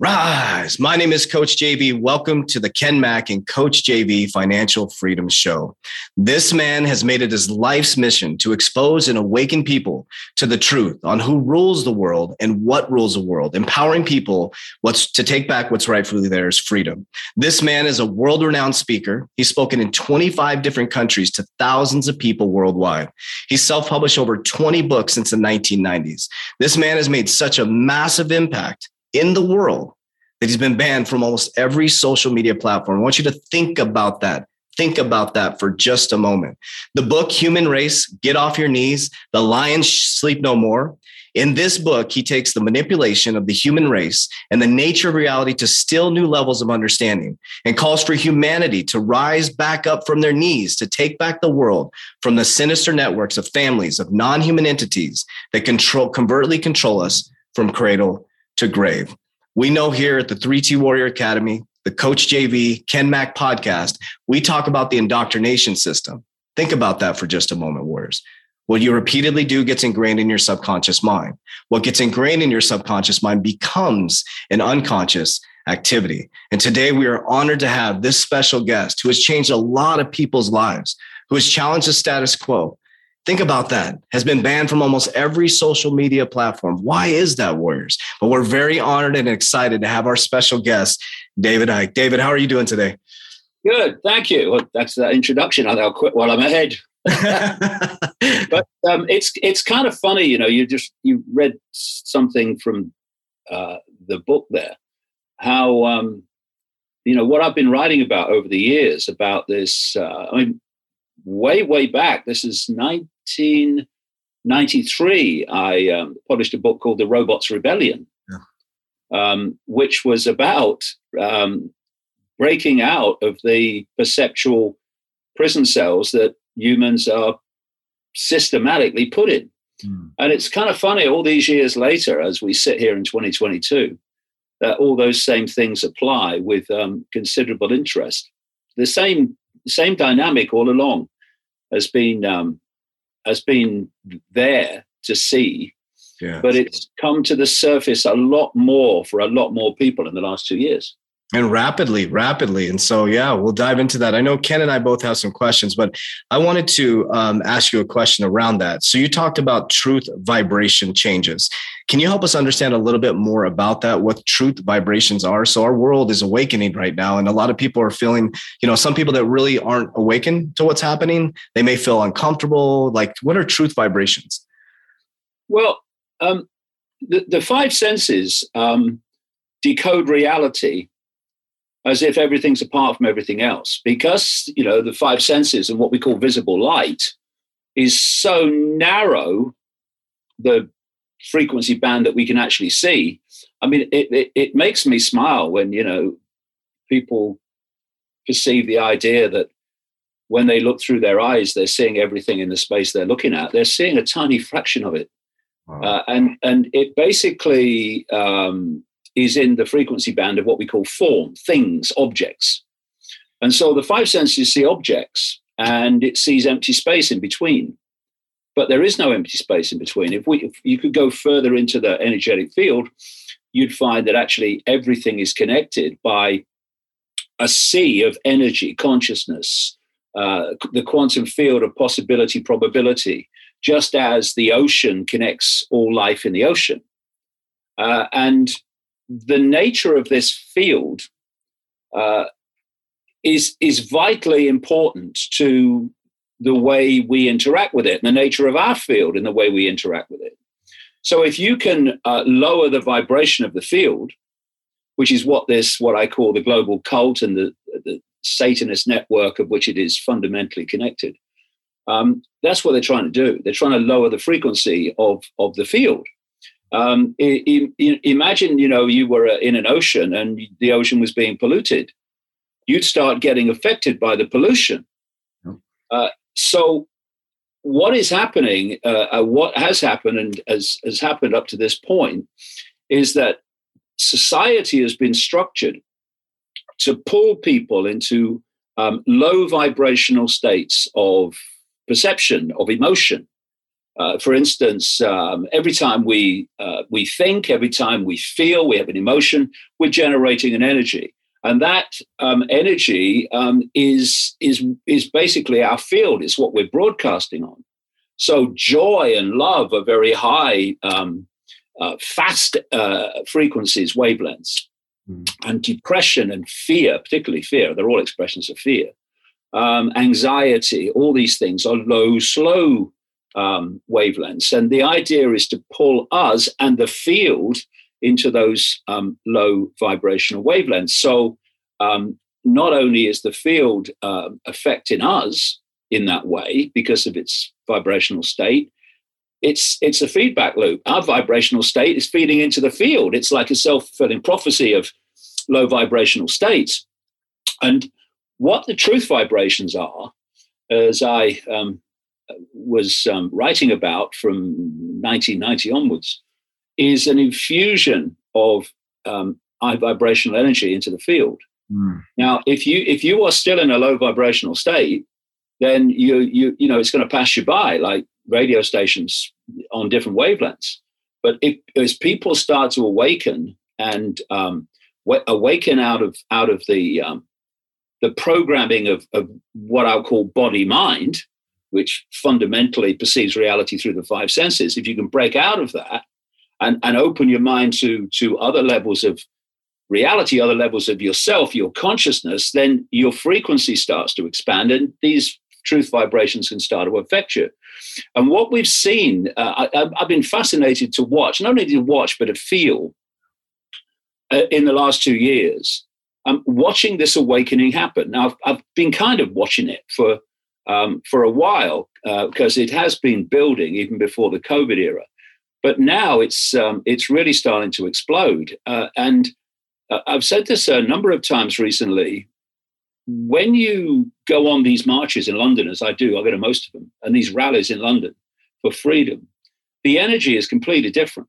Rise. My name is Coach JV. Welcome to the Ken Mack and Coach JV Financial Freedom Show. This man has made it his life's mission to expose and awaken people to the truth on who rules the world and what rules the world, empowering people what's to take back what's rightfully theirs, freedom. This man is a world-renowned speaker. He's spoken in 25 different countries to thousands of people worldwide. He's self-published over 20 books since the 1990s. This man has made such a massive impact in the world that he's been banned from almost every social media platform. I want you to think about that. Think about that for just a moment. The book, Human Race Get Off Your Knees, The Lions Sleep No More. In this book, he takes the manipulation of the human race and the nature of reality to still new levels of understanding and calls for humanity to rise back up from their knees to take back the world from the sinister networks of families of non human entities that control, covertly control us from cradle to grave. We know here at the 3T Warrior Academy, the Coach JV, Ken Mack podcast, we talk about the indoctrination system. Think about that for just a moment, Warriors. What you repeatedly do gets ingrained in your subconscious mind. What gets ingrained in your subconscious mind becomes an unconscious activity. And today we are honored to have this special guest who has changed a lot of people's lives, who has challenged the status quo, Think about that. Has been banned from almost every social media platform. Why is that, Warriors? But we're very honored and excited to have our special guest, David Icke. David, how are you doing today? Good, thank you. Well, that's the introduction. I'll quit while I'm ahead. but um, it's it's kind of funny, you know. You just you read something from uh, the book there, how um, you know what I've been writing about over the years about this. Uh, I mean, way way back. This is 1993, I um, published a book called The Robots Rebellion, yeah. um, which was about um, breaking out of the perceptual prison cells that humans are systematically put in. Mm. And it's kind of funny all these years later, as we sit here in 2022, that all those same things apply with um, considerable interest. The same same dynamic all along has been um, has been there to see, yeah. but it's come to the surface a lot more for a lot more people in the last two years and rapidly rapidly. And so yeah we'll dive into that. I know ken and i both have some questions but i wanted to um, ask you a question around that. So you talked about truth vibration changes. Can you help us understand a little bit more about that what truth vibrations are? So our world is awakening right now and a lot of people are feeling you know some people that really aren't awakened to what's happening they may feel uncomfortable. Like what are truth vibrations? Well um, the, the five senses um, decode reality as if everything's apart from everything else. Because you know the five senses and what we call visible light is so narrow the frequency band that we can actually see i mean it, it, it makes me smile when you know people perceive the idea that when they look through their eyes they're seeing everything in the space they're looking at. They're seeing a tiny fraction of it. Wow. uh, and and it basically um, is in the frequency band of what we call form, things, objects. And so the five senses see objects and it sees empty space in between. But there is no empty space in between. If we if you could go further into the energetic field, you'd find that actually everything is connected by a sea of energy, consciousness, uh, the quantum field of possibility, probability, just as the ocean connects all life in the ocean. Uh, and the nature of this field uh, is is vitally important to the way we interact with it, and the nature of our field and the way we interact with it. So, if you can uh, lower the vibration of the field, which is what this what I call the global cult and the, the Satanist network of which it is fundamentally connected. Um, that's what they're trying to do. They're trying to lower the frequency of, of the field. Um, I, I, imagine, you know, you were uh, in an ocean and the ocean was being polluted. You'd start getting affected by the pollution. Uh, so what is happening, uh, uh, what has happened, and has, has happened up to this point, is that society has been structured to pull people into um, low vibrational states of perception, of emotion. Uh, for instance, um, every time we uh, we think, every time we feel, we have an emotion, we're generating an energy, and that um, energy um, is is is basically our field. It's what we're broadcasting on. So joy and love are very high, um, uh, fast uh, frequencies, wavelengths, mm. and depression and fear, particularly fear, they're all expressions of fear. Um, anxiety, all these things are low, slow um, wavelengths. And the idea is to pull us and the field into those um, low vibrational wavelengths. So um, not only is the field uh, affecting us in that way because of its vibrational state, it's it's a feedback loop. Our vibrational state is feeding into the field. It's like a self-fulfilling prophecy of low vibrational states. And what the truth vibrations are, as I um, was um, writing about from 1990 onwards, is an infusion of um, high vibrational energy into the field. Mm. Now, if you if you are still in a low vibrational state, then you you you know it's going to pass you by like radio stations on different wavelengths. But if, as people start to awaken and um, awaken out of out of the um, the programming of, of what I'll call body mind, which fundamentally perceives reality through the five senses, if you can break out of that and, and open your mind to, to other levels of reality, other levels of yourself, your consciousness, then your frequency starts to expand and these truth vibrations can start to affect you. And what we've seen, uh, I, have been fascinated to watch, not only to watch, but to feel uh, in the last two years, um, watching this awakening happen. Now, I've, I've, been kind of watching it for um, for a while because uh, it has been building even before the COVID era, but now it's um, it's really starting to explode. Uh, and uh, I've said this a number of times recently. When you go on these marches in London, as I do, I go to most of them, and these rallies in London for freedom, the energy is completely different.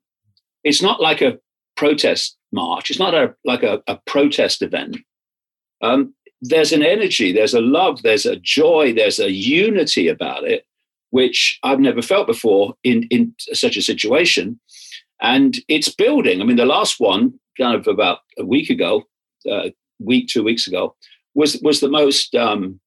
It's not like a protest march. It's not a, like a, a protest event. Um, there's an energy, there's a love, there's a joy, there's a unity about it, which I've never felt before in, in such a situation. And it's building. I mean, the last one, kind of about a week ago, uh, week, two weeks ago, was was the most um,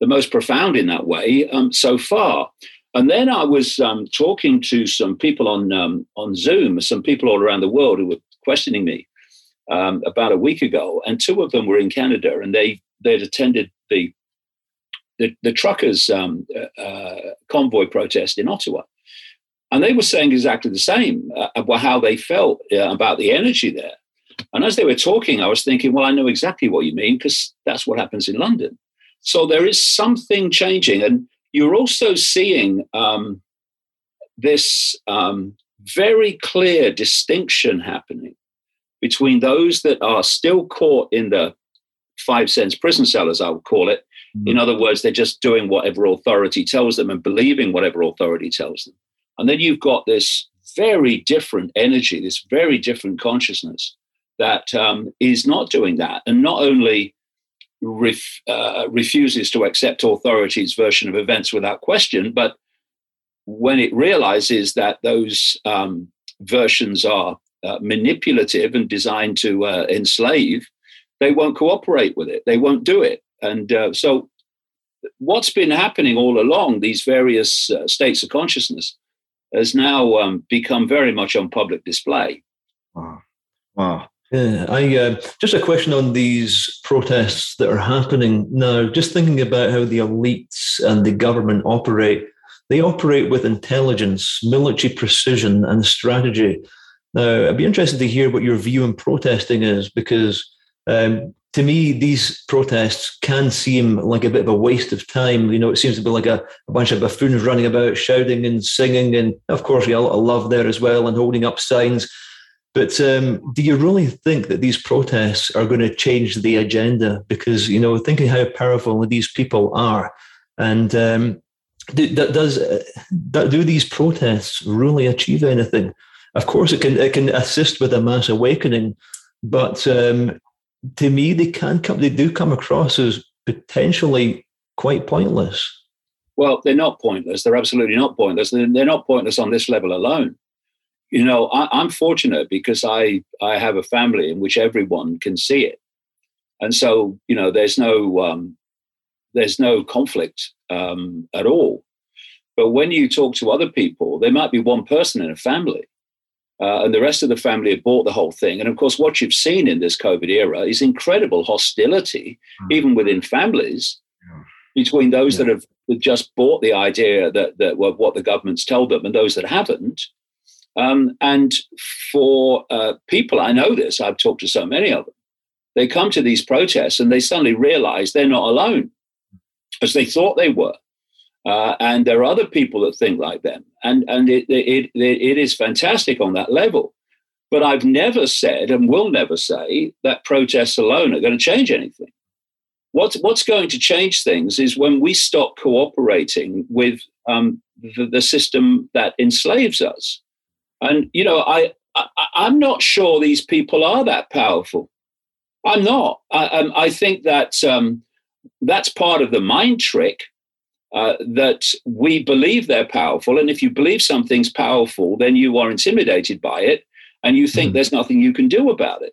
the most profound in that way um, so far. And then I was um, talking to some people on um, on Zoom, some people all around the world who were questioning me um, about a week ago, and two of them were in Canada, and they they'd attended the the, the truckers' um, uh, uh, convoy protest in Ottawa, and they were saying exactly the same uh, about how they felt uh, about the energy there. And as they were talking, I was thinking, well, I know exactly what you mean because that's what happens in London. So there is something changing, and you're also seeing um, this um, very clear distinction happening between those that are still caught in the five sense prison cell, as I would call it. Mm-hmm. In other words, they're just doing whatever authority tells them and believing whatever authority tells them. And then you've got this very different energy, this very different consciousness that um, is not doing that. And not only ref, uh, refuses to accept authority's version of events without question, but when it realizes that those um, versions are uh, manipulative and designed to uh, enslave, they won't cooperate with it. They won't do it. And uh, so, what's been happening all along, these various uh, states of consciousness, has now um, become very much on public display. Wow. Wow. Yeah, I uh, just a question on these protests that are happening now. Just thinking about how the elites and the government operate they operate with intelligence, military precision, and strategy. Now, I'd be interested to hear what your view on protesting is, because um, to me, these protests can seem like a bit of a waste of time. You know, it seems to be like a, a bunch of buffoons running about, shouting and singing, and of course, we a lot of love there as well, and holding up signs. But um, do you really think that these protests are going to change the agenda? Because you know, thinking how powerful these people are, and um, do, does do these protests really achieve anything? Of course, it can it can assist with a mass awakening, but um, to me, they can come. They do come across as potentially quite pointless. Well, they're not pointless. They're absolutely not pointless. They're, not pointless on this level alone. You know, I, am fortunate because I I have a family in which everyone can see it, and so you know, there's no um, there's no conflict um, at all. But when you talk to other people, there might be one person in a family, uh, and the rest of the family have bought the whole thing. And of course, what you've seen in this COVID era is incredible hostility, mm. even within families, yeah. between those yeah. that have just bought the idea that, that well, what the government's told them and those that haven't. Um, and for uh, people, I know this, I've talked to so many of them, they come to these protests and they suddenly realize they're not alone as they thought they were. Uh, and there are other people that think like them. And, and it, it, it, it is fantastic on that level. But I've never said and will never say that protests alone are going to change anything. What's, what's going to change things is when we stop cooperating with um, the, the, system that enslaves us. And, you know, I, I, am not sure these people are that powerful. I'm not. I, um, I think that um, that's part of the mind trick uh, that we believe they're powerful. And if you believe something's powerful, then you are intimidated by it and you think mm. there's nothing you can do about it.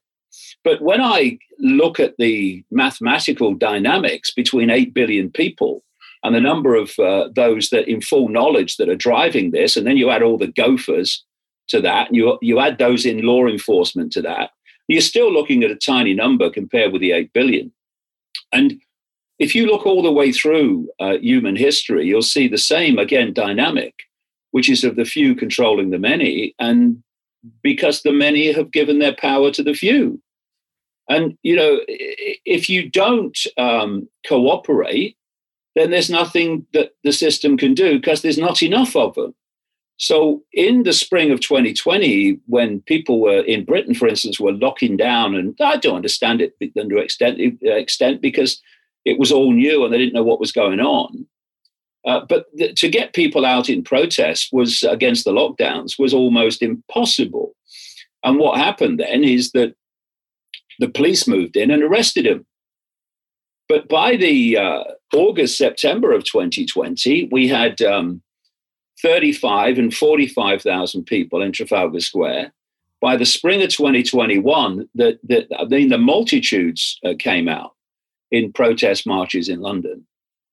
But when I look at the mathematical dynamics between 8 billion people and the number of uh, those that in full knowledge that are driving this, and then you add all the gophers to that, and you, you add those in law enforcement to that, you're still looking at a tiny number compared with the 8 billion. And if you look all the way through uh, human history, you'll see the same, again, dynamic, which is of the few controlling the many, and because the many have given their power to the few. And, you know, if you don't um, cooperate, then there's nothing that the system can do because there's not enough of them. So, in the spring of 2020, when people were in Britain, for instance, were locking down, and I don't understand it to extent, extent because it was all new and they didn't know what was going on. Uh, but th- to get people out in protest was against the lockdowns was almost impossible. And what happened then is that the police moved in and arrested him. But by the uh, August, September of 2020, we had um, 35 and 45,000 people in Trafalgar Square. By the spring of 2021, the, the, I mean, the multitudes uh, came out in protest marches in London.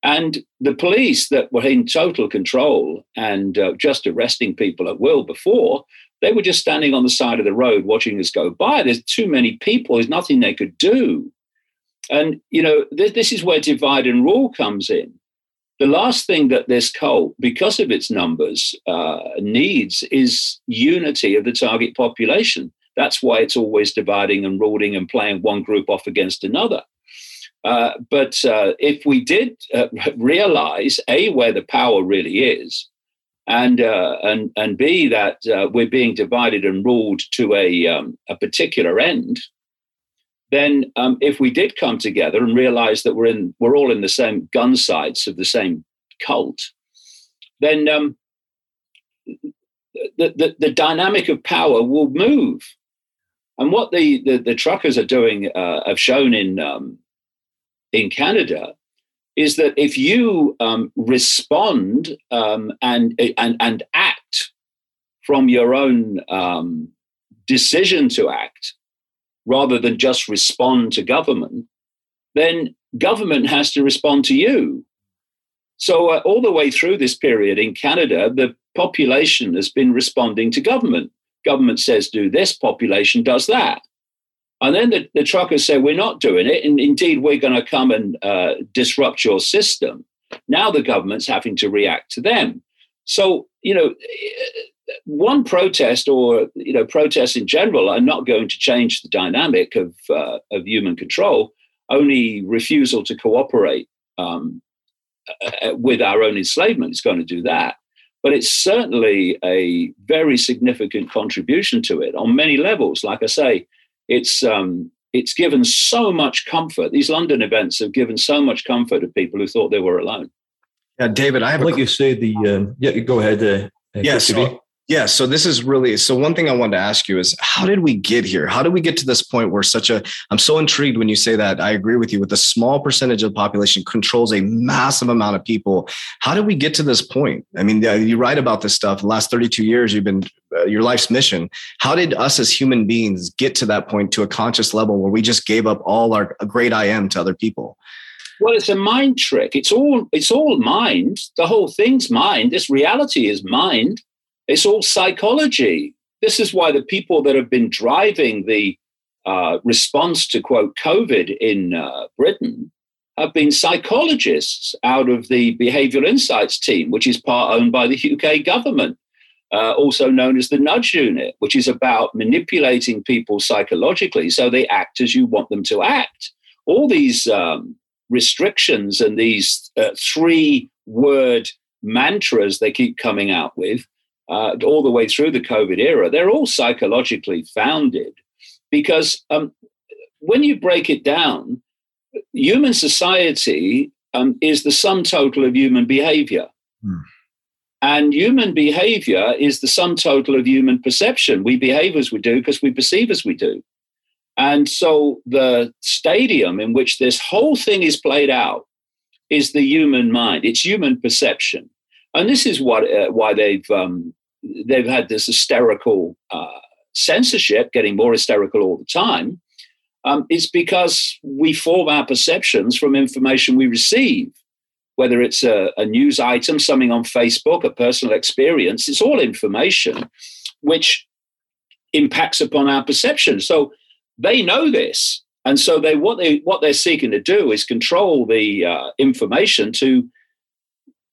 And the police that were in total control and uh, just arresting people at will before, they were just standing on the side of the road watching us go by. There's too many people, there's nothing they could do. And, you know, th- this is where divide and rule comes in. The last thing that this cult, because of its numbers, uh, needs is unity of the target population. That's why it's always dividing and ruling and playing one group off against another. Uh, but uh, if we did uh, realize a where the power really is, and uh, and and b that uh, we're being divided and ruled to a um, a particular end, then um, if we did come together and realize that we're in we're all in the same gun sights of the same cult, then um, the, the, the dynamic of power will move. And what the, the, the truckers are doing uh, have shown in um, in Canada is that if you um, respond um, and, and, and act from your own um, decision to act rather than just respond to government, then government has to respond to you. So, uh, all the way through this period in Canada, the population has been responding to government. Government says, do this, population does that. And then the, the truckers say, We're not doing it. And indeed, we're going to come and uh, disrupt your system. Now the government's having to react to them. So, you know, one protest or, you know, protests in general are not going to change the dynamic of, uh, of human control. Only refusal to cooperate um, uh, with our own enslavement is going to do that. But it's certainly a very significant contribution to it on many levels. Like I say, it's um, it's given so much comfort. These London events have given so much comfort to people who thought they were alone. Yeah, David, I have like a, you say the um, yeah. Go ahead. Uh, uh yeah, so, yeah. So this is really so. One thing I wanted to ask you is, how did we get here? How did we get to this point where such a? I'm so intrigued when you say that. I agree with you. With a small percentage of the population controls a massive amount of people. How did we get to this point? I mean, you write about this stuff. The last 32 years, you've been uh, your life's mission. How did us as human beings get to that point to a conscious level where we just gave up all our great I am to other people? Well, it's a mind trick. It's all it's all mind. The whole thing's mind. This reality is mind. It's all psychology. This is why the people that have been driving the uh, response to quote COVID in uh, Britain have been psychologists out of the Behavioral Insights team, which is part owned by the UK government. Uh, also known as the nudge unit, which is about manipulating people psychologically so they act as you want them to act. All these um, restrictions and these uh, three word mantras they keep coming out with uh, all the way through the COVID era, they're all psychologically founded because um, when you break it down, human society um, is the sum total of human behavior. Hmm. And human behavior is the sum total of human perception. We behave as we do because we perceive as we do. And so the stadium in which this whole thing is played out is the human mind. It's human perception, and this is what uh, why they've um, they've had this hysterical uh, censorship, getting more hysterical all the time. Um, it's because we form our perceptions from information we receive, whether it's a, a news item, something on Facebook, a personal experience. It's all information which impacts upon our perception. So they know this, and so they what they what they're seeking to do is control the uh, information to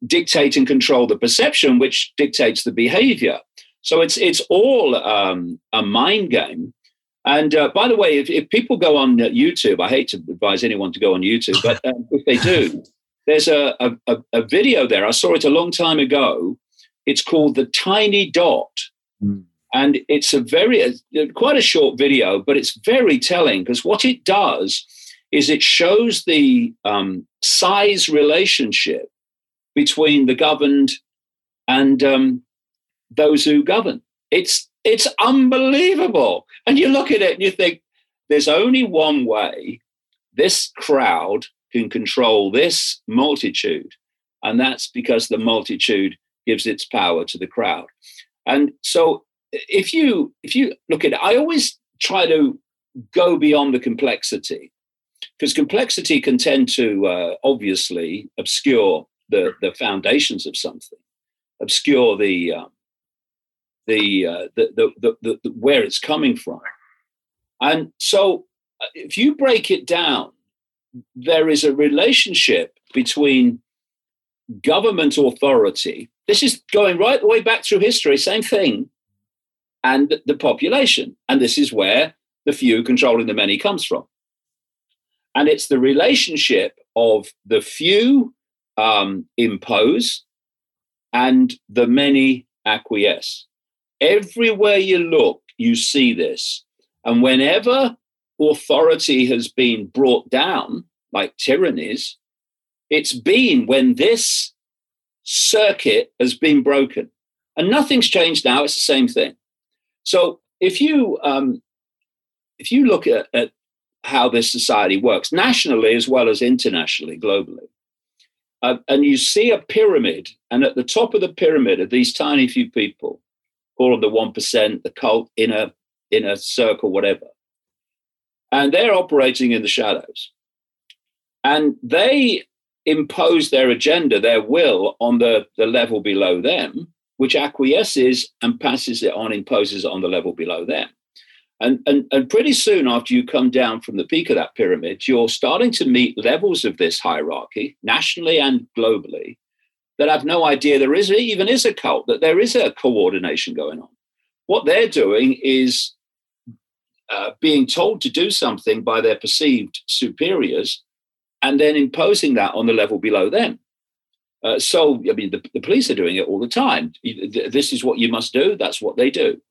dictate and control the perception, which dictates the behavior. So it's it's all um, a mind game. And uh, by the way, if, if, people go on YouTube, I hate to advise anyone to go on YouTube, but um, if they do, there's a, a, a, video there. I saw it a long time ago. It's called The Tiny Dot. Mm. And it's a very, uh, quite a short video, but it's very telling because what it does is it shows the um, size relationship between the governed and um, those who govern. It's it's unbelievable. And you look at it and you think there's only one way this crowd can control this multitude, and that's because the multitude gives its power to the crowd. And so if you if you look at it, I always try to go beyond the complexity because complexity can tend to uh, obviously obscure the the foundations of something, obscure the um, the, uh, the, the, the, the where it's coming from, and so uh, if you break it down, there is a relationship between government authority. This is going right the way back through history. Same thing and the population. And this is where the few controlling the many comes from. And it's the relationship of the few um, impose and the many acquiesce. Everywhere you look, you see this. And whenever authority has been brought down, like tyrannies, it's been when this circuit has been broken. And nothing's changed now, it's the same thing. So if you um, if you look at, at how this society works nationally as well as internationally, globally, uh, and you see a pyramid, and at the top of the pyramid are these tiny few people, all of the one percent, the cult inner inner circle, whatever, and they're operating in the shadows, and they impose their agenda, their will on the the level below them, which acquiesces and passes it on, imposes it on the level below them. And, and, and pretty soon after you come down from the peak of that pyramid, you're starting to meet levels of this hierarchy, nationally and globally, that have no idea there is even is a cult, that there is a coordination going on. What they're doing is uh, being told to do something by their perceived superiors and then imposing that on the level below them. Uh, so, I mean, the, the, police are doing it all the time. This is what you must do. That's what they do.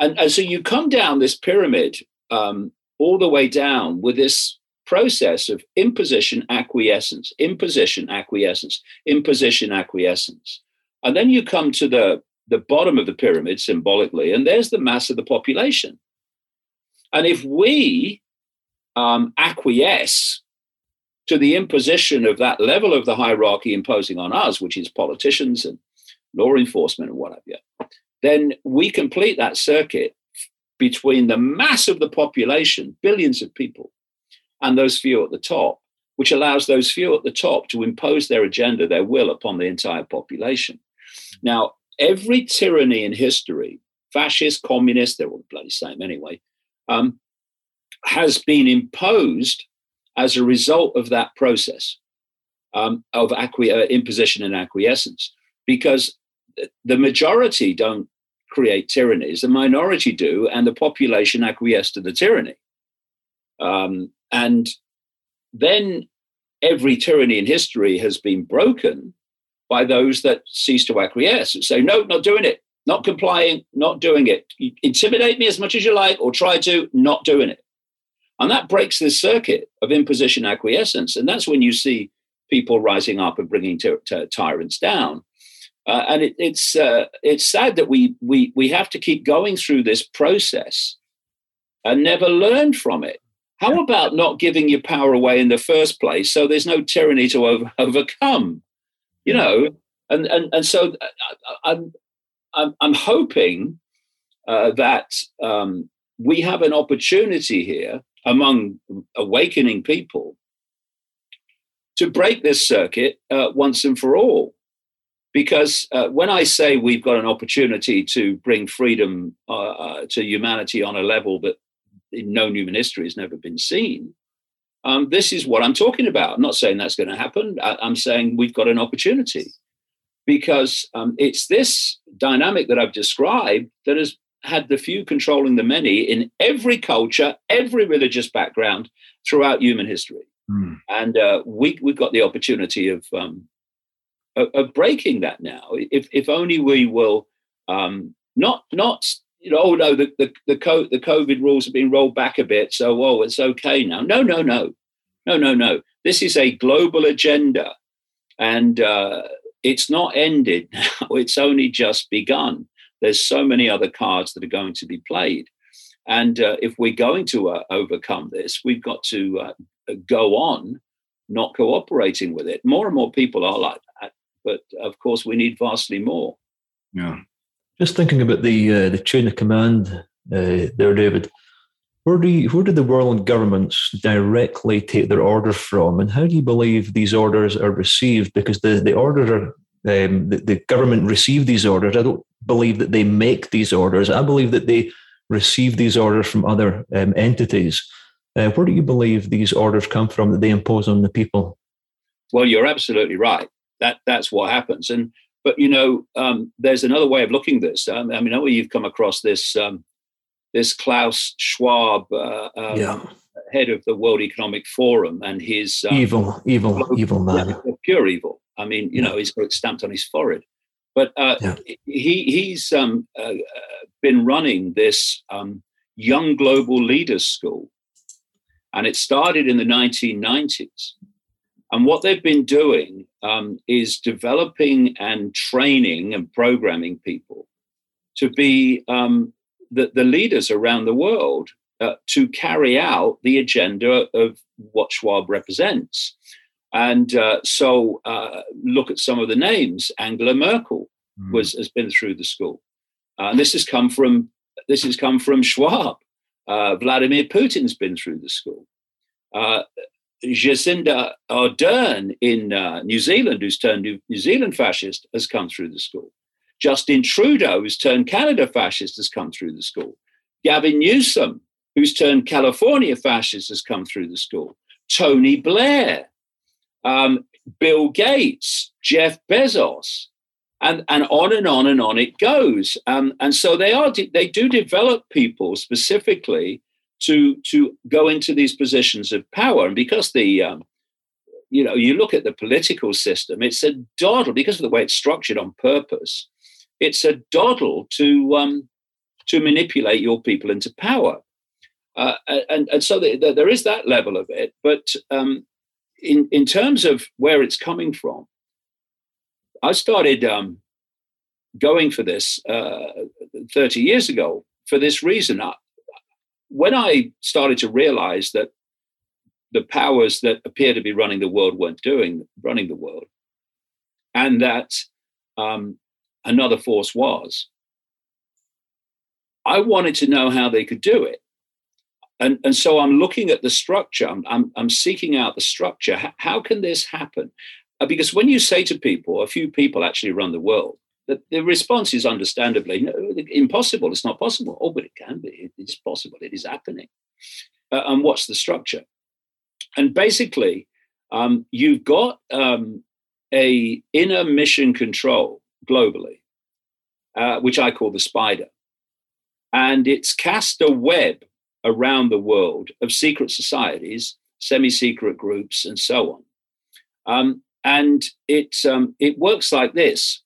And, and so you come down this pyramid um, all the way down with this process of imposition, acquiescence, imposition, acquiescence, imposition, acquiescence. And then you come to the, the bottom of the pyramid symbolically, and there's the mass of the population. And if we um, acquiesce to the imposition of that level of the hierarchy imposing on us, which is politicians and law enforcement and what have you, then we complete that circuit between the mass of the population, billions of people, and those few at the top, which allows those few at the top to impose their agenda, their will upon the entire population. Now, every tyranny in history, fascist, communist, they're all the bloody same anyway, um, has been imposed as a result of that process um, of acqui- uh, imposition and acquiescence, because the majority don't create tyrannies, the minority do, and the population acquiesce to the tyranny. Um, and then every tyranny in history has been broken by those that cease to acquiesce and say, no, not doing it, not complying, not doing it. Intimidate me as much as you like, or try to, not doing it. And that breaks this circuit of imposition acquiescence. And that's when you see people rising up and bringing t- t- tyrants down. Uh, and it, it's uh, it's sad that we we we have to keep going through this process and never learn from it. How about not giving your power away in the first place so there's no tyranny to over, overcome? You know, and and and so uh, I'm I'm, I'm hoping uh, that um, we have an opportunity here among awakening people to break this circuit uh, once and for all. Because uh, when I say we've got an opportunity to bring freedom uh, to humanity on a level that in known human history has never been seen. Um, this is what I'm talking about. I'm not saying that's going to happen. I, am saying we've got an opportunity because um, it's this dynamic that I've described that has had the few controlling the many in every culture, every religious background throughout human history. Mm. And uh, we, we've got the opportunity of, um, of, of, breaking that now. If, if only we will um, not, not you know, oh no, the the the, co- the COVID rules have been rolled back a bit, so oh, it's okay now. No, no, no, no, no, no. This is a global agenda, and uh, it's not ended now. It's only just begun. There's so many other cards that are going to be played, and uh, if we're going to uh, overcome this, we've got to uh, go on not cooperating with it. More and more people are like but of course, we need vastly more. Yeah. Just thinking about the uh, the chain of command uh, there, David. Where do you, where do the world governments directly take their orders from, and how do you believe these orders are received? Because the the orders are um, the, the government receive these orders. I don't believe that they make these orders. I believe that they receive these orders from other um, entities. Uh, where do you believe these orders come from that they impose on the people? Well, you're absolutely right. That that's what happens, and but you know, um, there's another way of looking at this. Um, I mean, I know you've come across this um, this Klaus Schwab, uh, um, yeah. head of the World Economic Forum, and his um, evil, evil, global, evil man, pure evil. I mean, you yeah. know, he's got it stamped on his forehead. But uh, yeah. he he's um, uh, been running this young global leaders school, and it started in the 1990s. And what they've been doing um, is developing and training and programming people to be um, the, the, leaders around the world uh, to carry out the agenda of what Schwab represents. And uh, so, uh, look at some of the names. Angela Merkel mm. was has been through the school, and this has come from this has come from Schwab. Uh, Vladimir Putin's been through the school. Jacinda Ardern in uh, New Zealand, who's turned New, New Zealand fascist, has come through the school. Justin Trudeau, who's turned Canada fascist, has come through the school. Gavin Newsom, who's turned California fascist, has come through the school. Tony Blair, um, Bill Gates, Jeff Bezos, and, and on and on and on it goes. Um, and so they are they do develop people specifically to to go into these positions of power. And because the um, you know you look at the political system, it's a doddle because of the way it's structured on purpose. It's a doddle to um, to manipulate your people into power. Uh, and, and so the, the, there is that level of it. But um, in, in terms of where it's coming from, I started um, going for this uh, 30 years ago for this reason. I, when I started to realize that the powers that appear to be running the world weren't doing running the world, and that um, another force was, I wanted to know how they could do it. And, and so I'm looking at the structure, I'm, I'm, I'm seeking out the structure. How, how can this happen? Uh, because when you say to people, a few people actually run the world, the, the response is understandably no, impossible. It's not possible. Oh, but it can be. It is possible. It is happening. Uh, and what's the structure? And basically, um, you've got um, a inner mission control globally, uh, which I call the spider, and it's cast a web around the world of secret societies, semi-secret groups, and so on. Um, and it um, it works like this: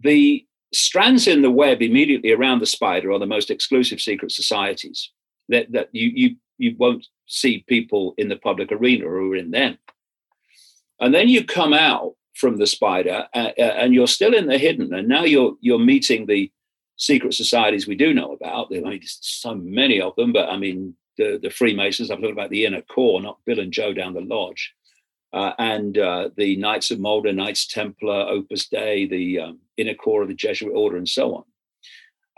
the strands in the web immediately around the spider are the most exclusive secret societies that, that you, you, you won't see people in the public arena are in them. And then you come out from the spider uh, uh, and you're still in the hidden. And now you're, you're meeting the secret societies we do know about. There are so many of them, but I mean, the, the Freemasons, I'm talking about the inner core, not Bill and Joe down the lodge uh, and uh, the Knights of Malta, Knights Templar, Opus Dei, the um, inner core of the Jesuit order, and so on.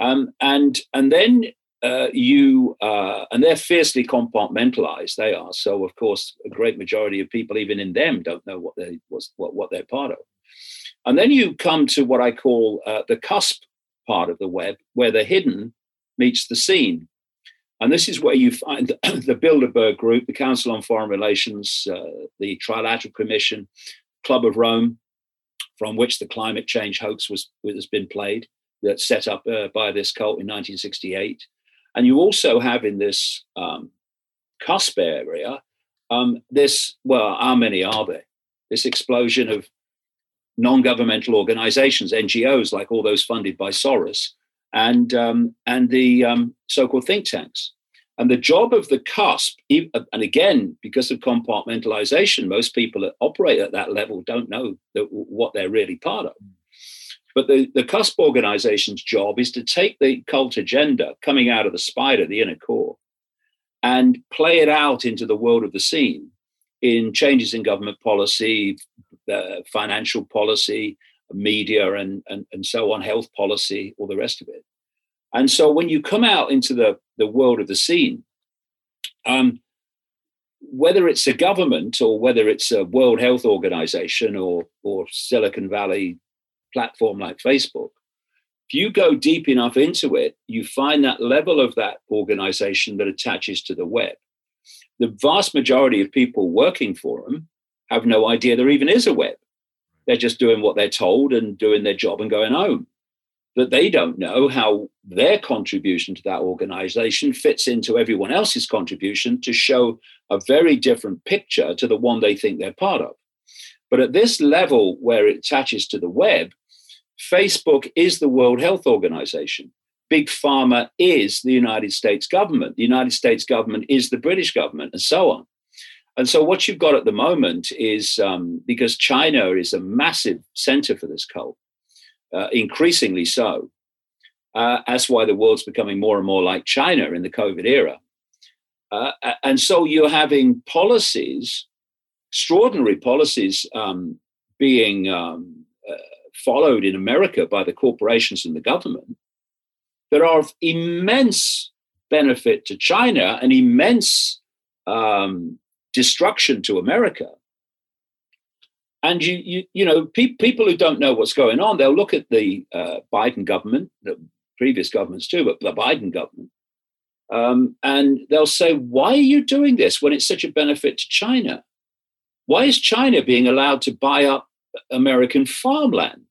Um, and and then uh, you uh, and they're fiercely compartmentalized. They are so. Of course, a great majority of people, even in them, don't know what they what what they're part of. And then you come to what I call uh, the cusp part of the web, where the hidden meets the seen. And this is where you find the Bilderberg Group, the Council on Foreign Relations, uh, the Trilateral Commission, Club of Rome, from which the climate change hoax was has been played, that's set up uh, by this cult in 1968. And you also have in this um, cusp area um, this, well, how many are there? This explosion of non-governmental organizations, NGOs, like all those funded by Soros, and um, and the um, so-called think tanks. And the job of the cusp, and again, because of compartmentalization, most people that operate at that level don't know that, what they're really part of. But the, the cusp organization's job is to take the cult agenda coming out of the spider, the inner core, and play it out into the world of the seen in changes in government policy, uh, financial policy, media and, and, and so on, health policy, all the rest of it. And so when you come out into the, the world of the seen, um, whether it's a government or whether it's a World Health Organization or, or Silicon Valley platform like Facebook, if you go deep enough into it, you find that level of that organization that attaches to the web. The vast majority of people working for them have no idea there even is a web. They're just doing what they're told and doing their job and going home. That they don't know how their contribution to that organization fits into everyone else's contribution to show a very different picture to the one they think they're part of. But at this level where it attaches to the web, Facebook is the World Health Organization. Big Pharma is the United States government. The United States government is the British government, and so on. And so, what you've got at the moment is um, because China is a massive center for this cult, uh, increasingly so. Uh, that's why the world's becoming more and more like China in the COVID era. Uh, and so, you're having policies, extraordinary policies, um, being um, uh, followed in America by the corporations and the government that are of immense benefit to China and immense um, destruction to America. And you, you, you know, pe- people who don't know what's going on, they'll look at the uh, Biden government, the previous governments too, but the Biden government, um, and they'll say, "Why are you doing this when it's such a benefit to China? Why is China being allowed to buy up American farmland,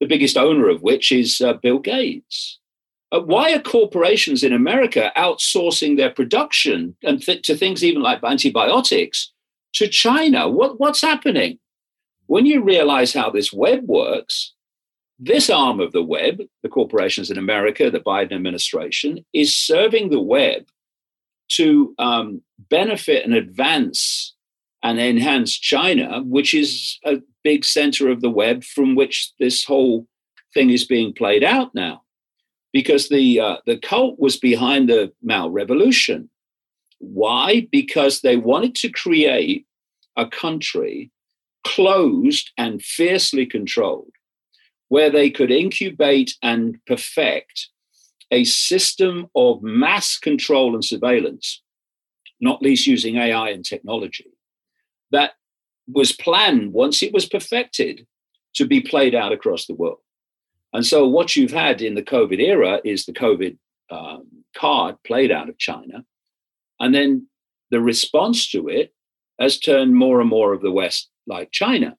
the biggest owner of which is uh, Bill Gates?" Uh, why are corporations in America outsourcing their production and th- to things even like antibiotics to China? What, what's happening? When you realize how this web works, this arm of the web, the corporations in America, the Biden administration, is serving the web to um, benefit and advance and enhance China, which is a big center of the web from which this whole thing is being played out now. Because the, uh, the cult was behind the Mao Revolution. Why? Because they wanted to create a country closed and fiercely controlled, where they could incubate and perfect a system of mass control and surveillance, not least using AI and technology, that was planned once it was perfected to be played out across the world. And so, what you've had in the COVID era is the COVID um, card played out of China. And then the response to it has turned more and more of the West like China.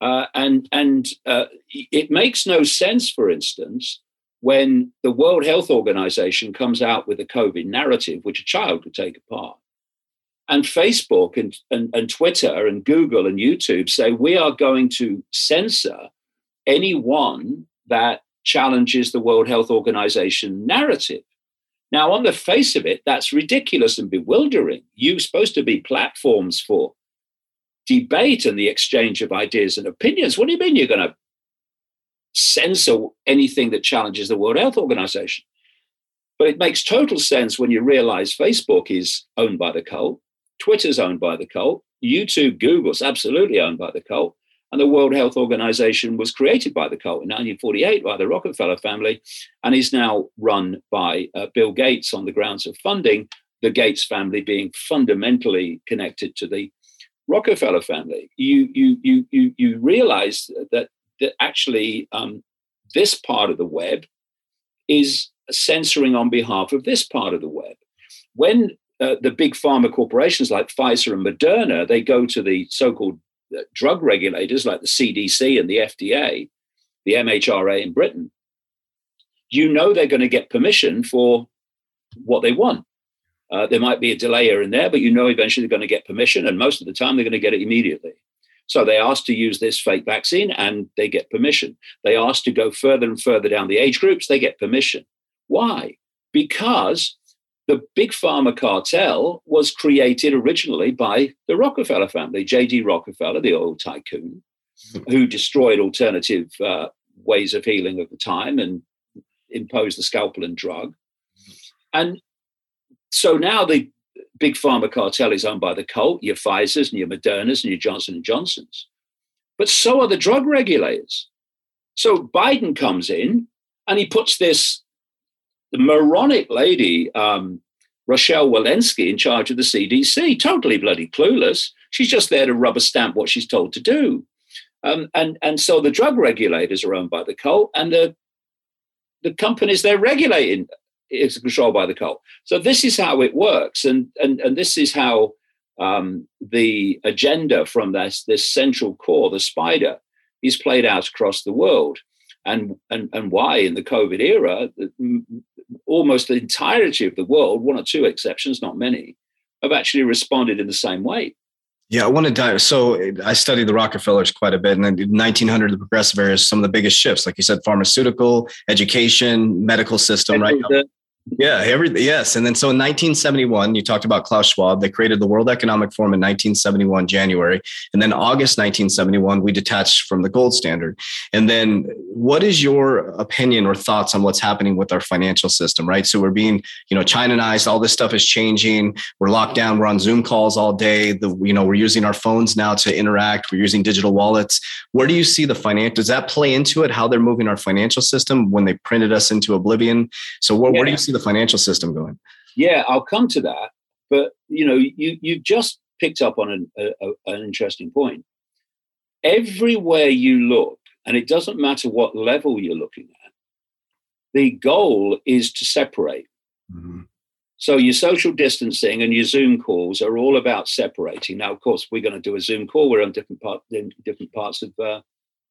Uh, and and uh, it makes no sense, for instance, when the World Health Organization comes out with a COVID narrative, which a child could take apart. And Facebook and, and, and Twitter and Google and YouTube say we are going to censor anyone that challenges the World Health Organization narrative. Now, on the face of it, that's ridiculous and bewildering. You're supposed to be platforms for debate and the exchange of ideas and opinions. What do you mean you're going to censor anything that challenges the World Health Organization? But it makes total sense when you realize Facebook is owned by the cult, Twitter's owned by the cult, YouTube, Google's absolutely owned by the cult, and the World Health Organization was created by the cult in 1948 by the Rockefeller family and is now run by uh, Bill Gates on the grounds of funding, the Gates family being fundamentally connected to the Rockefeller family, you you you you you realize that that actually um, this part of the web is censoring on behalf of this part of the web. When uh, the big pharma corporations like Pfizer and Moderna they go to the so-called uh, drug regulators like the CDC and the FDA, the MHRA in Britain, you know they're going to get permission for what they want. Uh, there might be a delay here and there, but you know eventually they're going to get permission, and most of the time they're going to get it immediately. So they asked to use this fake vaccine and they get permission. They asked to go further and further down the age groups, they get permission. Why? Because the big pharma cartel was created originally by the Rockefeller family, J.D. Rockefeller, the oil tycoon, who destroyed alternative uh, ways of healing at the time and imposed the scalpel and drug. And so now the big pharma cartel is owned by the cult, your Pfizer's and your Moderna's and your Johnson and Johnson's. But so are the drug regulators. So Biden comes in and he puts this moronic lady, um, Rochelle Walensky, in charge of the CDC, totally bloody clueless. She's just there to rubber stamp what she's told to do. Um, and, and so the drug regulators are owned by the cult, and the, the companies they're regulating is controlled by the cult. So this is how it works, and and and this is how um, the agenda from this this central core, the spider, is played out across the world, and and and why in the COVID era, almost the entirety of the world, one or two exceptions, not many, have actually responded in the same way. Yeah, I want to dive. So I studied the Rockefellers quite a bit, and then 1900, the progressive era is some of the biggest shifts, like you said, pharmaceutical, education, medical system, right? Yeah, every yes, and then so in 1971, you talked about Klaus Schwab. They created the World Economic Forum in 1971 January, and then August 1971 we detached from the gold standard. And then, what is your opinion or thoughts on what's happening with our financial system? Right, so we're being you know Chinanized. All this stuff is changing. We're locked down. We're on Zoom calls all day. The you know we're using our phones now to interact. We're using digital wallets. Where do you see the finance? Does that play into it? How they're moving our financial system when they printed us into oblivion? So what, yeah. where do you see the financial system going? Yeah, I'll come to that. But you know, you you just picked up on an, a, an interesting point. Everywhere you look, and it doesn't matter what level you're looking at, the goal is to separate. Mm-hmm. So your social distancing and your Zoom calls are all about separating. Now, of course, we're going to do a Zoom call. We're on different part in different parts of uh,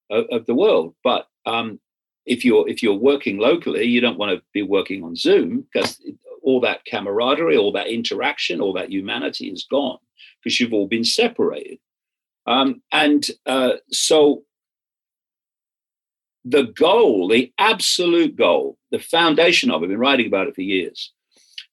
of the world, but um, if you're if you're working locally, you don't want to be working on Zoom because all that camaraderie, all that interaction, all that humanity is gone because you've all been separated. Um, and uh, so the goal, the absolute goal, the foundation of it, I've been writing about it for years,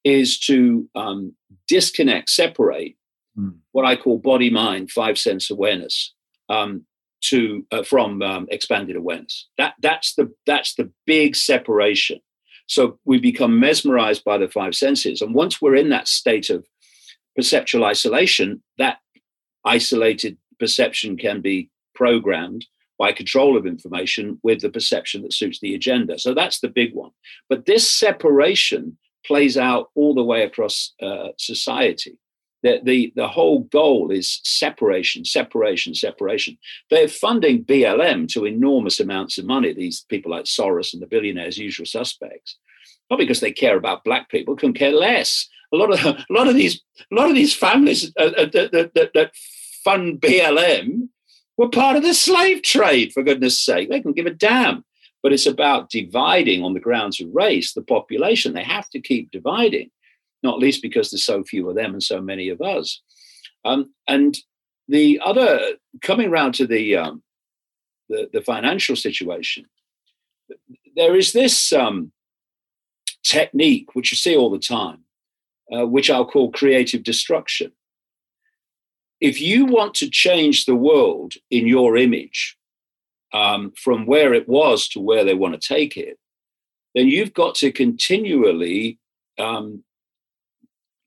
is to um, disconnect, separate mm. what I call body mind, five sense awareness um, to uh, from um, expanded awareness. That that's the that's the big separation. So we become mesmerized by the five senses, and once we're in that state of perceptual isolation, that isolated perception can be programmed by control of information with the perception that suits the agenda. So that's the big one. But this separation plays out all the way across uh, society. The, the, the whole goal is separation, separation, separation. They're funding BLM to enormous amounts of money, these people like Soros and the billionaires, usual suspects. Not because they care about black people, can care less. A lot of a lot of these a lot of these families uh, uh, that, that, that fund BLM were part of the slave trade, for goodness sake. They can give a damn. But it's about dividing on the grounds of race the population. They have to keep dividing, not least because there's so few of them and so many of us. Um, and the other, coming round to the, um, the, the, financial situation, there is this um, technique, which you see all the time, uh, which I'll call creative destruction if you want to change the world in your image um, from where it was to where they want to take it, then you've got to continually um,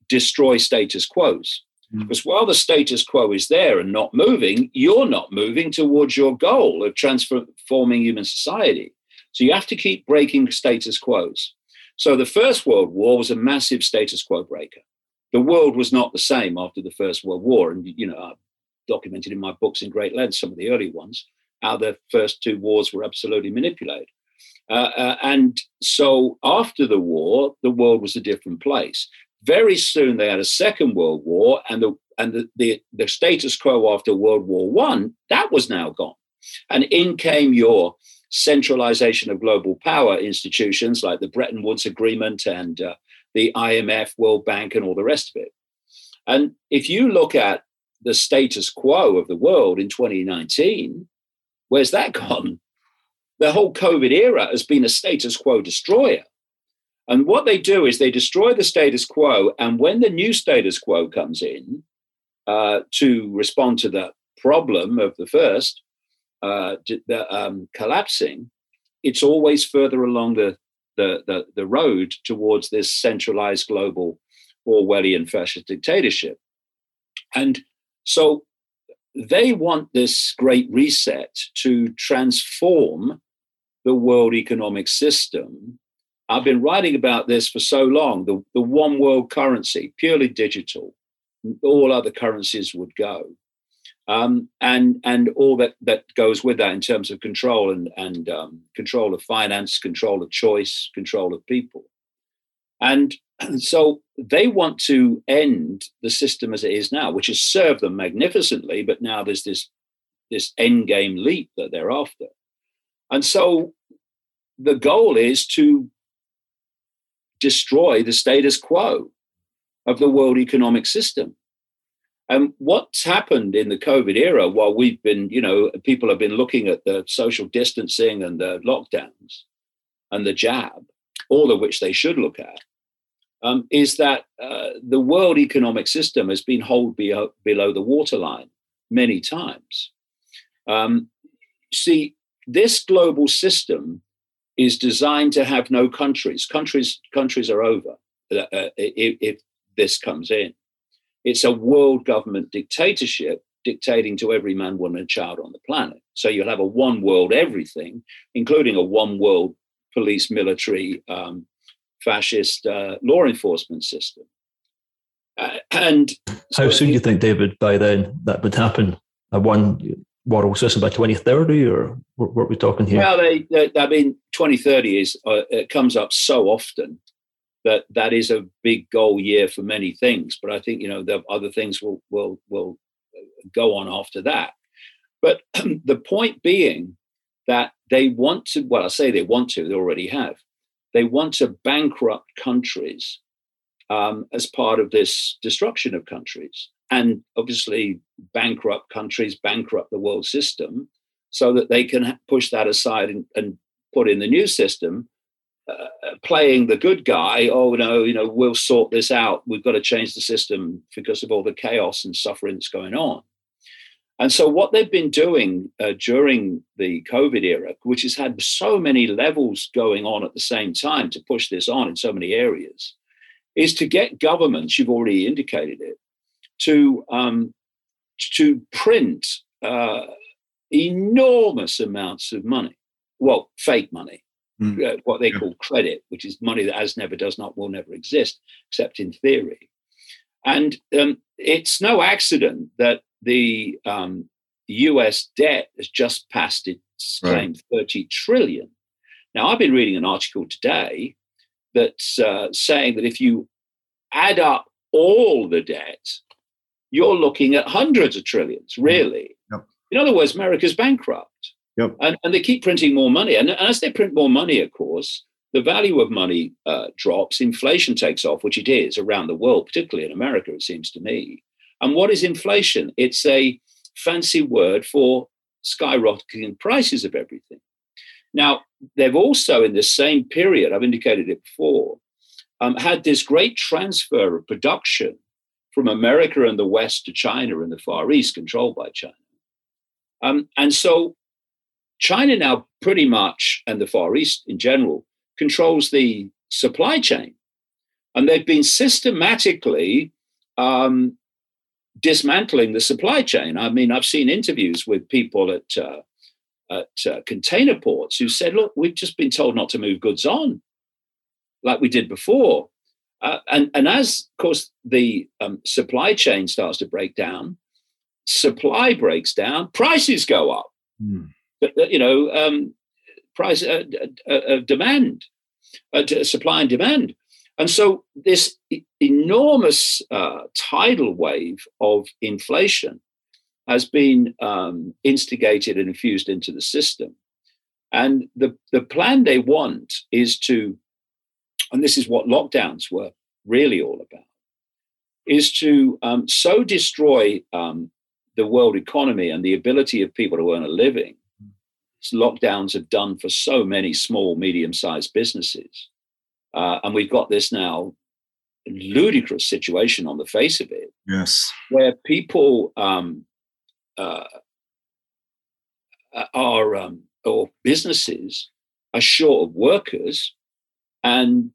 destroy status quos. Mm. Because while the status quo is there and not moving, you're not moving towards your goal of transforming human society. So you have to keep breaking status quos. So the First World War was a massive status quo breaker the world was not the same after the First World War. And, you know, I've documented in my books in great length some of the early ones, how the first two wars were absolutely manipulated. Uh, uh, and so after the war, the world was a different place. Very soon they had a second world war, and the and the, the, the status quo after World War One, that was now gone. And in came your centralization of global power institutions like the Bretton Woods Agreement and uh, the IMF, World Bank, and all the rest of it. And if you look at the status quo of the world in 2019, where's that gone? The whole COVID era has been a status quo destroyer. And what they do is they destroy the status quo. And when the new status quo comes in uh, to respond to the problem of the first, uh, the um, collapsing, it's always further along the the, the, the road towards this centralized global Orwellian fascist dictatorship. And so they want this great reset to transform the world economic system. I've been writing about this for so long the, the one world currency, purely digital, all other currencies would go um, and and all that that goes with that in terms of control and and um, control of finance, control of choice, control of people, and, and so they want to end the system as it is now, which has served them magnificently. But now there's this this end game leap that they're after, and so the goal is to destroy the status quo of the world economic system and what's happened in the COVID era, while we've been, you know, people have been looking at the social distancing and the lockdowns and the jab, all of which they should look at, um, is that uh, the world economic system has been held below, below the waterline many times. Um, see, this global system is designed to have no countries. Countries, countries are over uh, uh if, if this comes in. It's a world government dictatorship dictating to every man, woman, and child on the planet. So you'll have a one world everything, including a one world police, military, um, fascist uh, law enforcement system. Uh, and so how soon do you think, David, by then that would happen? A one world system by 2030, or what, what are we talking here? Well, they, they, I mean, 2030 is uh, it comes up so often that that is a big goal year for many things. But I think you know the other things will will will go on after that. But the point being that they want to. Well, I say they want to. They already have. They want to bankrupt countries um, as part of this destruction of countries, and obviously bankrupt countries bankrupt the world system, so that they can push that aside and, and put in the new system uh, playing the good guy. Oh no, you know, we'll sort this out. We've got to change the system because of all the chaos and suffering that's going on. And so, what they've been doing uh, during the COVID era, which has had so many levels going on at the same time to push this on in so many areas, is to get governments, you've already indicated it, to, um, to print uh, enormous amounts of money. Well, fake money, mm. uh, what they yeah. call credit, which is money that has never, does not, will never exist, except in theory. And um, it's no accident that the um, US debt has just passed its claim right. 30 trillion. Now, I've been reading an article today that's uh, saying that if you add up all the debt, you're looking at hundreds of trillions, mm. really. Yep. In other words, America's bankrupt. Yep. And, and they keep printing more money. And as they print more money, of course, the value of money uh, drops, inflation takes off, which it is around the world, particularly in America, it seems to me. And what is inflation? It's a fancy word for skyrocketing prices of everything. Now, they've also, in this same period, I've indicated it before, um, had this great transfer of production from America and the West to China and the Far East, controlled by China. Um, and so China now pretty much, and the Far East in general, controls the supply chain. And they've been systematically um, dismantling the supply chain. I mean, I've seen interviews with people at uh, at uh, container ports who said, "Look, we've just been told not to move goods on, like we did before." Uh, and and as of course the um, supply chain starts to break down, supply breaks down, prices go up. Mm. But, you know, um, price uh, uh, uh demand, supply and demand. And so this enormous uh, tidal wave of inflation has been um, instigated and infused into the system. And the, the plan they want is to, and this is what lockdowns were really all about, is to um, so destroy um, the world economy and the ability of people to earn a living. Lockdowns have done for so many small, medium sized businesses uh, and we've got this now ludicrous situation on the face of it. Yes. Where people um, uh, are, um, or businesses are short of workers and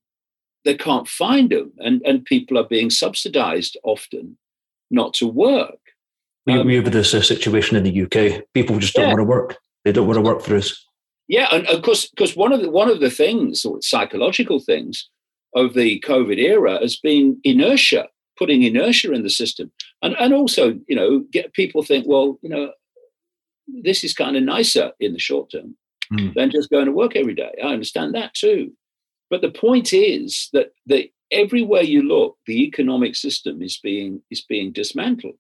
they can't find them. And, and people are being subsidized often not to work. We, um, we have this uh, situation in the UK. People just don't yeah. want to work. They don't want to work for us. Yeah, and of course, because one of the one of the things, or psychological things, of the COVID era has been inertia, putting inertia in the system, and and also, you know, get people think, well, you know, this is kind of nicer in the short term mm. than just going to work every day. I understand that too, but the point is that the everywhere you look, the economic system is being is being dismantled,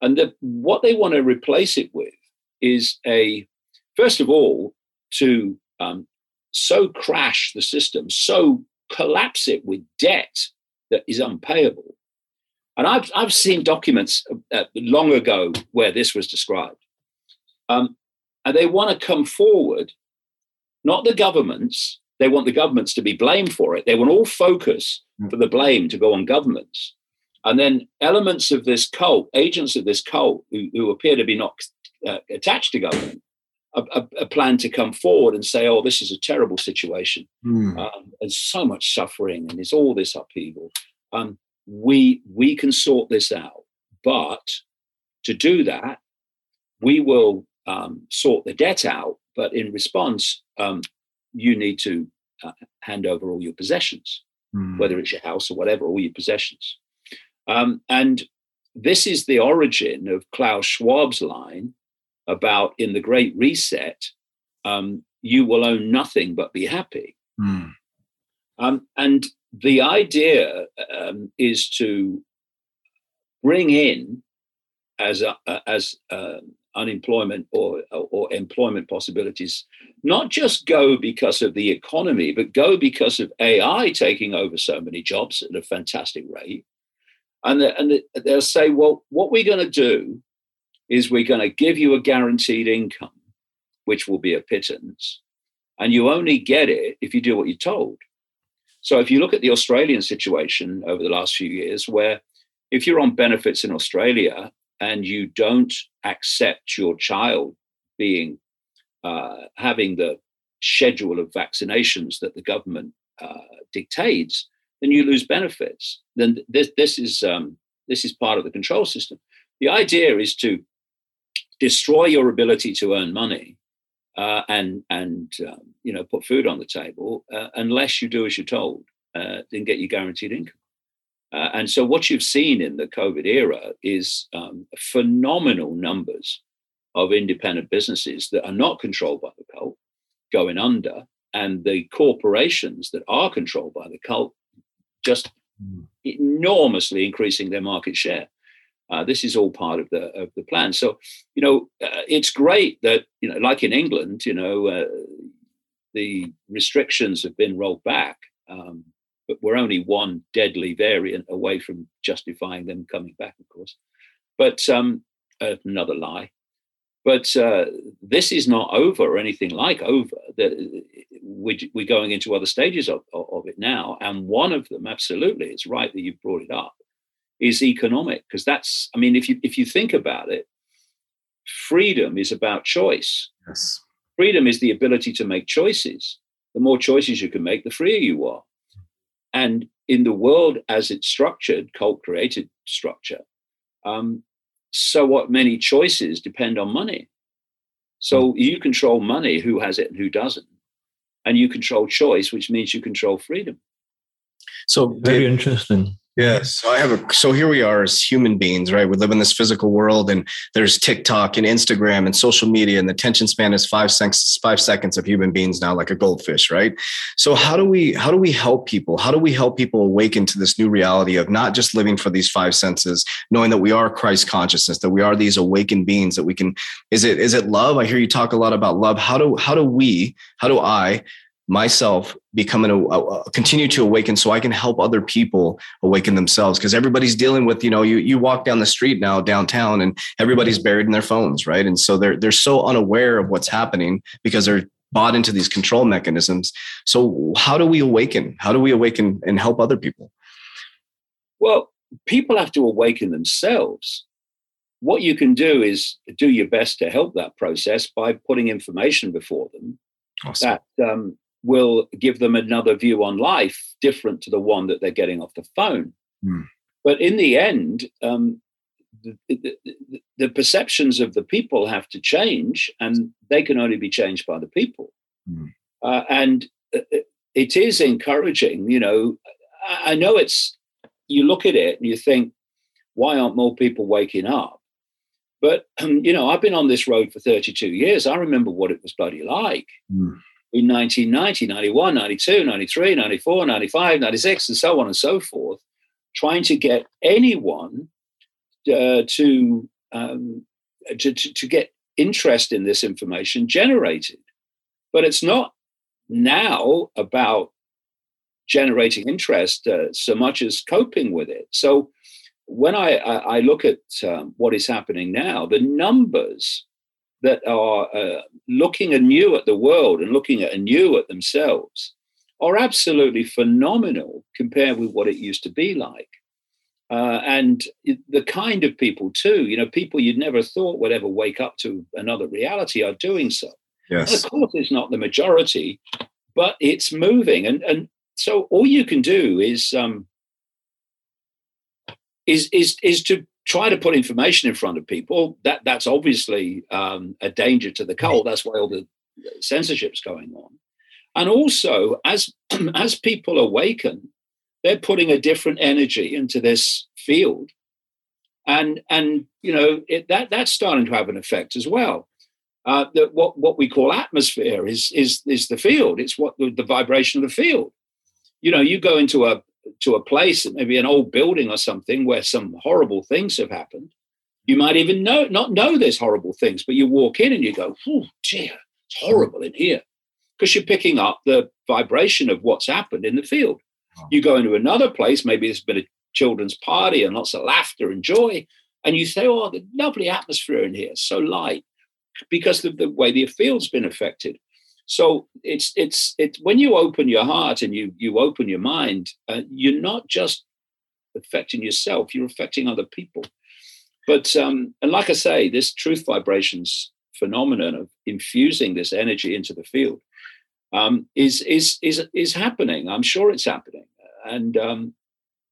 and that what they want to replace it with is a first of all to um, so crash the system, so collapse it with debt that is unpayable. And I've, I've seen documents uh, long ago where this was described. Um, and they want to come forward, not the governments, they want the governments to be blamed for it. They want all focus hmm. for the blame to go on governments. And then elements of this cult, agents of this cult who, who appear to be not uh, attached to government, a, a, plan to come forward and say, "Oh, this is a terrible situation. Mm. Um, there's so much suffering, and there's all this upheaval. Um, we we can sort this out, but to do that, we will um, sort the debt out. But in response, um, you need to uh, hand over all your possessions, mm. whether it's your house or whatever, all your possessions. Um, and this is the origin of Klaus Schwab's line about in the Great Reset, um, you will own nothing but be happy. Mm. Um, and the idea um, is to bring in as a, as uh, unemployment or or employment possibilities not just go because of the economy but go because of AI taking over so many jobs at a fantastic rate and the, and the, they'll say well what we're going to do is we're going to give you a guaranteed income, which will be a pittance. And you only get it if you do what you're told. So if you look at the Australian situation over the last few years, where if you're on benefits in Australia and you don't accept your child being uh, having the schedule of vaccinations that the government uh, dictates, then you lose benefits. Then this this is um, this is part of the control system. The idea is to destroy your ability to earn money uh, and and um, you know put food on the table uh, unless you do as you're told uh, and get your guaranteed income. Uh, and so what you've seen in the COVID era is um, phenomenal numbers of independent businesses that are not controlled by the cult going under, and the corporations that are controlled by the cult just mm. enormously increasing their market share. Uh, this is all part of the of the plan. So, you know, uh, it's great that you know, like in England, you know, uh, the restrictions have been rolled back, um, but we're only one deadly variant away from justifying them coming back, of course. But um, another lie. But uh, this is not over or anything like over. The, we're going into other stages of, of it now, and one of them, absolutely, it's right that you've brought it up is economic because that's i mean if you if you think about it freedom is about choice yes freedom is the ability to make choices the more choices you can make the freer you are and in the world as it's structured cult created structure um, so what? Many choices depend on money. So hmm. you control money who has it and who doesn't. And you control choice which means you control freedom. So very interesting Yes. So I have a so here we are as human beings, right? We live in this physical world and there's TikTok and Instagram and social media and the attention span is five seconds five seconds of human beings now like a goldfish, right? So how do we how do we help people? How do we help people awaken to this new reality of not just living for these five senses, knowing that we are Christ consciousness, that we are these awakened beings that we can is it is it love? I hear you talk a lot about love. How do how do we, how do I myself becoming a, a, continue to awaken so i can help other people awaken themselves. Because everybody's dealing with you know you you walk down the street now downtown and everybody's buried in their phones right? And so they're they're so unaware of what's happening because they're bought into these control mechanisms. So how do we awaken? How do we awaken and help other people? Well people have to awaken themselves. What you can do is do your best to help that process by putting information before them awesome. that um, will give them another view on life different to the one that they're getting off the phone. Mm. But in the end, um, the, the, the, perceptions of the people have to change, and they can only be changed by the people. Mm. Uh, and uh, uh, it is encouraging. You know, I know it's. You look at it and you think, why aren't more people waking up? But um, you know, I've been on this road for 32 years. I remember what it was bloody like. Mm in 1990, 91, 92, 93, 94, 95, 96, and so on and so forth, trying to get anyone uh, to, um, to, to, to get interest in this information generated. But it's not now about generating interest uh, so much as coping with it. So when I, I, I look at um, what is happening now, the numbers that are uh, looking anew at the world and looking at anew at themselves are absolutely phenomenal compared with what it used to be like. Uh, and the kind of people too, you know, people you'd never thought would ever wake up to another reality are doing so. Yes. And of course, it's not the majority, but it's moving. And and so all you can do is um, is is is to try to put information in front of people. That that's obviously um, a danger to the cult. That's why all the censorship's going on. And also, as as people awaken, they're putting a different energy into this field, and and you know it, that that's starting to have an effect as well. Uh, that what what we call atmosphere is is is the field. It's what the, the vibration of the field. You know, you go into a to a place, maybe an old building or something, where some horrible things have happened. You might even know not know there's horrible things, but you walk in and you go, "Oh dear, it's horrible in here," because you're picking up the vibration of what's happened in the field. You go into another place, maybe there's been a children's party and lots of laughter and joy, and you say, "Oh, the lovely atmosphere in here, so light," because of the way the field's been affected. So it's it's it's when you open your heart and you you open your mind, uh, you're not just affecting yourself; you're affecting other people. But um, and like I say, this truth vibrations phenomenon of infusing this energy into the field um, is is is is happening. I'm sure it's happening. And um,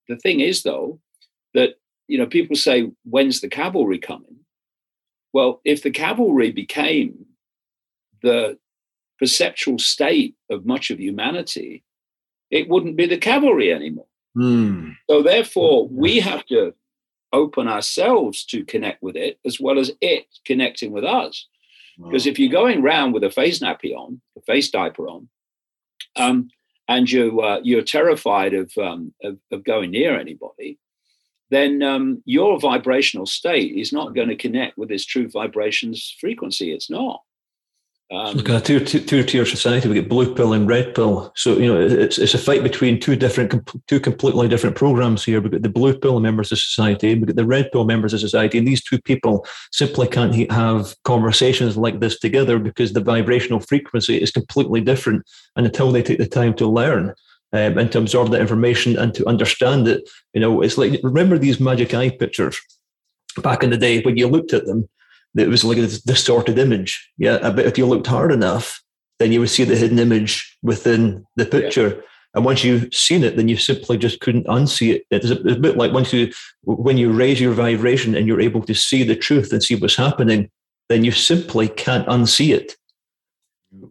the thing is, though, that you know people say, "When's the cavalry coming?" Well, if the cavalry became the perceptual state of much of humanity, it wouldn't be the cavalry anymore. Mm. So therefore, we have to open ourselves to connect with it as well as it connecting with us. Because if you're going around with a face nappy on, a face diaper on, um, and you uh, you're terrified of, um, of, of going near anybody, then um, your vibrational state is not going to connect with this true vibrations frequency. It's not. Um, kind of two, two, two tier society. We get blue pill and red pill. So you know, it's it's a fight between two different, two completely different programs here. We've got the blue pill members of society, we've got the red pill members of society, and these two people simply can't have conversations like this together because the vibrational frequency is completely different. And until they take the time to learn um, and to absorb that information and to understand it, you know, it's like remember these magic eye pictures back in the day when you looked at them it was like a distorted image. Yeah, but if you looked hard enough, then you would see the hidden image within the picture. Yeah. And once you've seen it, then you simply just couldn't unsee it. It's a, a bit like once you, when you raise your vibration and you're able to see the truth and see what's happening, then you simply can't unsee it.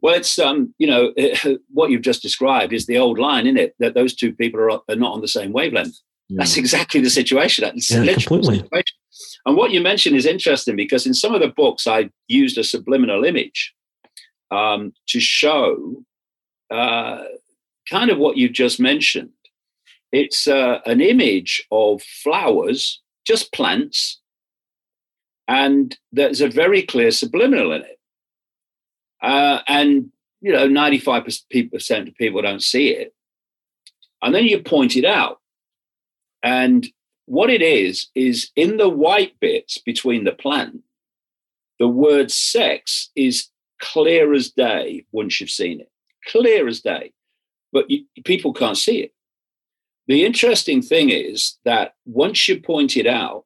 Well, it's um, you know, what you've just described is the old line, isn't it? That those two people are, are not on the same wavelength. Yeah. That's exactly the situation. That's yeah, completely. Situation. And what you mentioned is interesting because in some of the books, I used a subliminal image um, to show uh, kind of what you just mentioned. It's uh, an image of flowers, just plants, and there's a very clear subliminal in it. Uh, and, you know, 95% of people don't see it. And then you point it out. And what it is, is in the white bits between the plant, the word sex is clear as day once you've seen it, clear as day, but you, people can't see it. The interesting thing is that once you point it out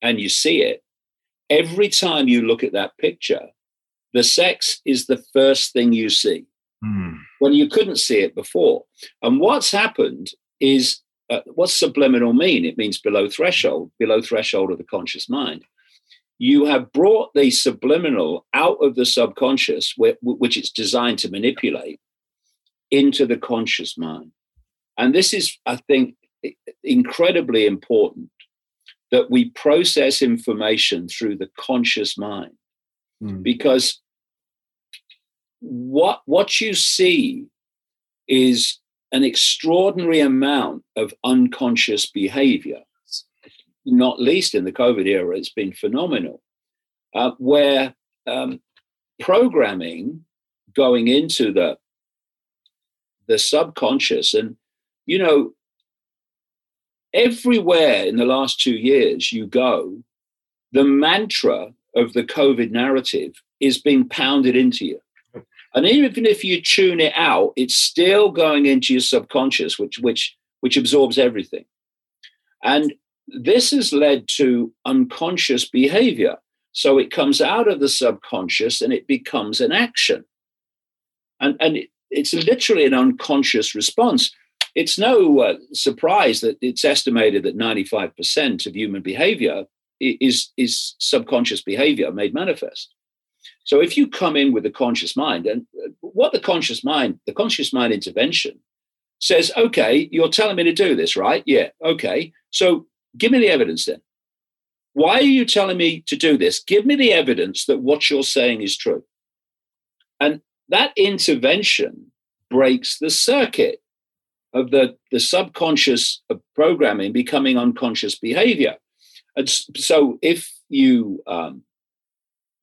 and you see it, every time you look at that picture, the sex is the first thing you see mm. when you couldn't see it before. And what's happened is uh, what's subliminal mean? It means below threshold, below threshold of the conscious mind. You have brought the subliminal out of the subconscious, which it's designed to manipulate, into the conscious mind. And this is, I think, incredibly important that we process information through the conscious mind mm. because what what you see is an extraordinary amount of unconscious behavior, not least in the COVID era. It's been phenomenal, uh, where um, programming going into the the subconscious and you know everywhere in the last two years you go the mantra of the covid narrative is being pounded into you and even if you tune it out, it's still going into your subconscious, which which which absorbs everything. And this has led to unconscious behavior. So it comes out of the subconscious and it becomes an action. And, and it, it's literally an unconscious response. It's no uh, surprise that it's estimated that 95% of human behavior is, is subconscious behavior made manifest. So if you come in with a conscious mind, and uh, what the conscious mind, the conscious mind intervention says, okay, you're telling me to do this, right? Yeah, okay. So give me the evidence then. Why are you telling me to do this? Give me the evidence that what you're saying is true. And that intervention breaks the circuit of the, the subconscious programming becoming unconscious behavior. And so if you um,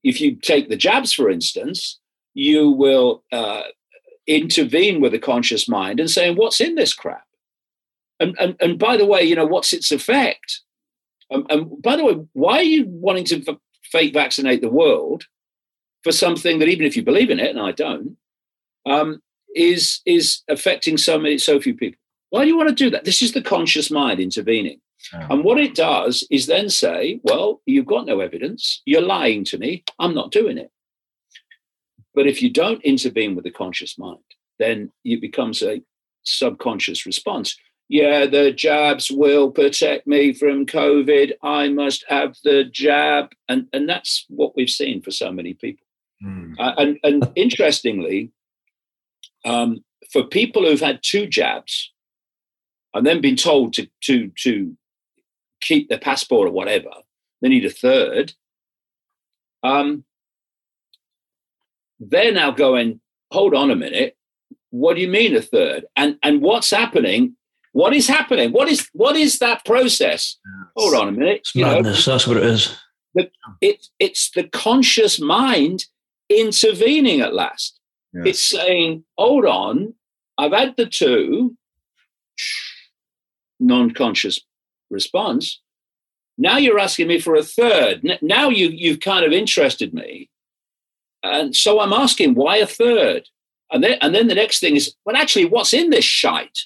if you take the jabs, for instance, you will uh, intervene with the conscious mind and saying, "What's in this crap?" And and and by the way, you know what's its effect? Um, and by the way, why are you wanting to f- fake vaccinate the world for something that even if you believe in it, and I don't, um, is is affecting so many so few people. Why do you want to do that? This is the conscious mind intervening. And what it does is then say, well, you've got no evidence. You're lying to me. I'm not doing it. But if you don't intervene with the conscious mind, then it becomes a subconscious response. Yeah, the jabs will protect me from COVID. I must have the jab. And, and that's what we've seen for so many people. Mm. Uh, and, and interestingly, um, for people who've had two jabs and then been told to, to, to keep their passport or whatever, they need a third. Um, they're now going, hold on a minute, what do you mean a third? And and what's happening? What is happening? What is what is that process? Yes. Hold on a minute. It's madness. Know, that's what it is. The, it, it's the conscious mind intervening at last. Yes. It's saying, hold on, I've had the two, non-conscious response. Now you're asking me for a third. Now you you've kind of interested me. And so I'm asking, why a third? And then, and then the next thing is, well, actually, what's in this shite?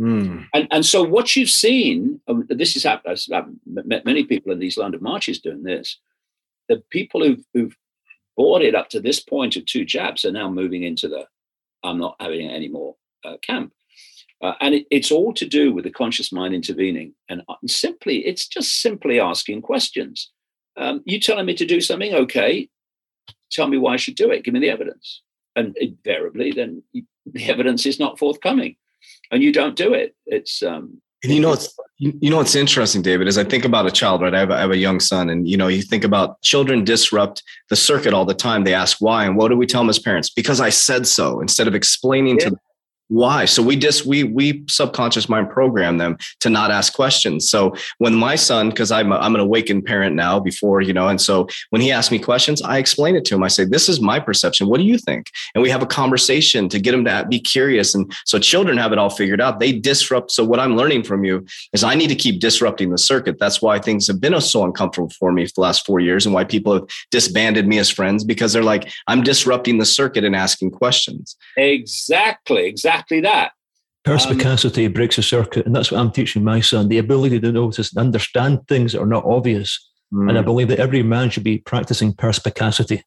Mm. And, and so what you've seen, um, this is happened, I've met many people in these London marches doing this. The people who've, who've bought it up to this point of two jabs are now moving into the I'm not having it anymore uh, camp. Uh, and it, it's all to do with the conscious mind intervening. And uh, simply, it's just simply asking questions. Um, you telling me to do something? Okay. Tell me why I should do it. Give me the evidence and invariably then the evidence is not forthcoming and you don't do it it's um and you know it's you know what's interesting david is i think about a child right I have, a, I have a young son and you know you think about children disrupt the circuit all the time they ask why and what do we tell them as parents because i said so instead of explaining yeah. to them why? So we just we we subconscious mind program them to not ask questions. So when my son because i'm i'm an awakened parent now before you know and so when he asks me questions i explain it to him. I say this is my perception. What do you think? And we have a conversation to get him to be curious. And so children have it all figured out. They disrupt so what i'm learning from you is i need to keep disrupting the circuit. That's why things have been so uncomfortable for me for the last four years and why people have disbanded me as friends because they're like i'm disrupting the circuit and asking questions. Exactly exactly exactly that. Perspicacity um, breaks a circuit, and that's what I'm teaching my son the ability to notice and understand things that are not obvious. Mm. And I believe that every man should be practicing perspicacity.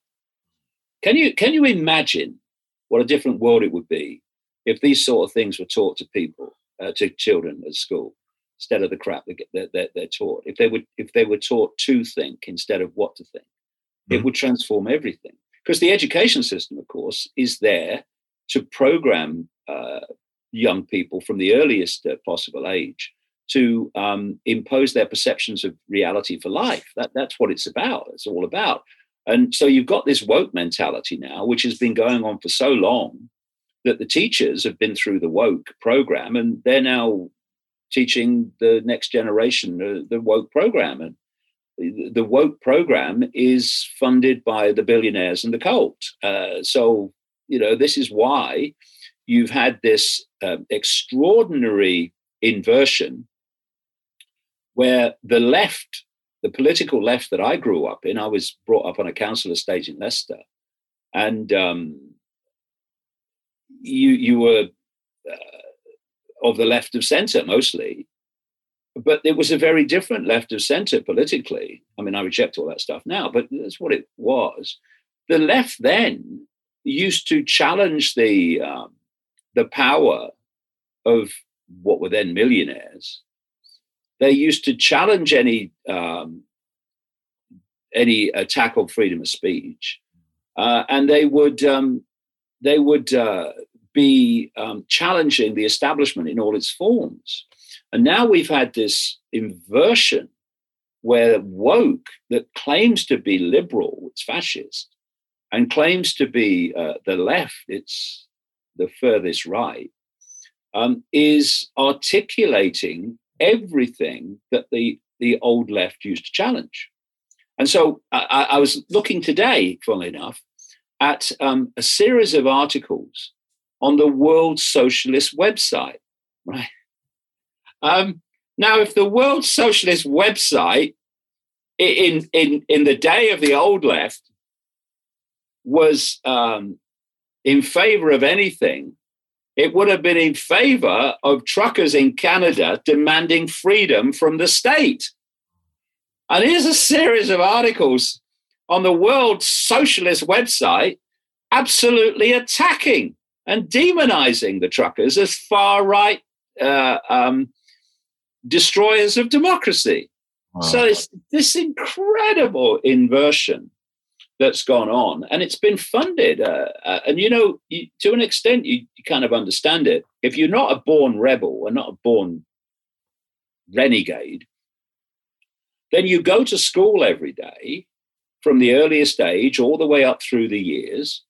Can you can you imagine what a different world it would be if these sort of things were taught to people, uh, to children at school, instead of the crap that they're, they're, taught? If they would if they were taught to think instead of what to think, mm. it would transform everything. Because the education system, of course, is there to program uh, young people from the earliest uh, possible age to um, impose their perceptions of reality for life. That, that's what it's about. It's all about. And so you've got this woke mentality now, which has been going on for so long that the teachers have been through the woke program and they're now teaching the next generation the, the woke program. And the, the woke program is funded by the billionaires and the cult. Uh, so, you know, this is why you've had this um, extraordinary inversion where the left, the political left that I grew up in, I was brought up on a council estate in Leicester, and um, you you were uh, of the left of centre mostly, but it was a very different left of centre politically. I mean, I reject all that stuff now, but that's what it was. The left then used to challenge the um, the power of what were then millionaires, they used to challenge any um, any attack on freedom of speech, uh, and they would um, they would uh, be um, challenging the establishment in all its forms. And now we've had this inversion where woke that claims to be liberal, it's fascist, and claims to be uh, the left, it's the furthest right, um, is articulating everything that the, the old left used to challenge. And so I, I was looking today, funnily enough, at um, a series of articles on the World Socialist website, right? Um, now, if the World Socialist website in, in, in the day of the old left was um, in favor of anything, it would have been in favor of truckers in Canada demanding freedom from the state. And here's a series of articles on the World Socialist website absolutely attacking and demonizing the truckers as far right uh, um, destroyers of democracy. Wow. So it's this incredible inversion that's gone on, and it's been funded. Uh, uh, and you know, you, to an extent, you, you, kind of understand it. If you're not a born rebel and not a born renegade, then you go to school every day from the earliest age all the way up through the years,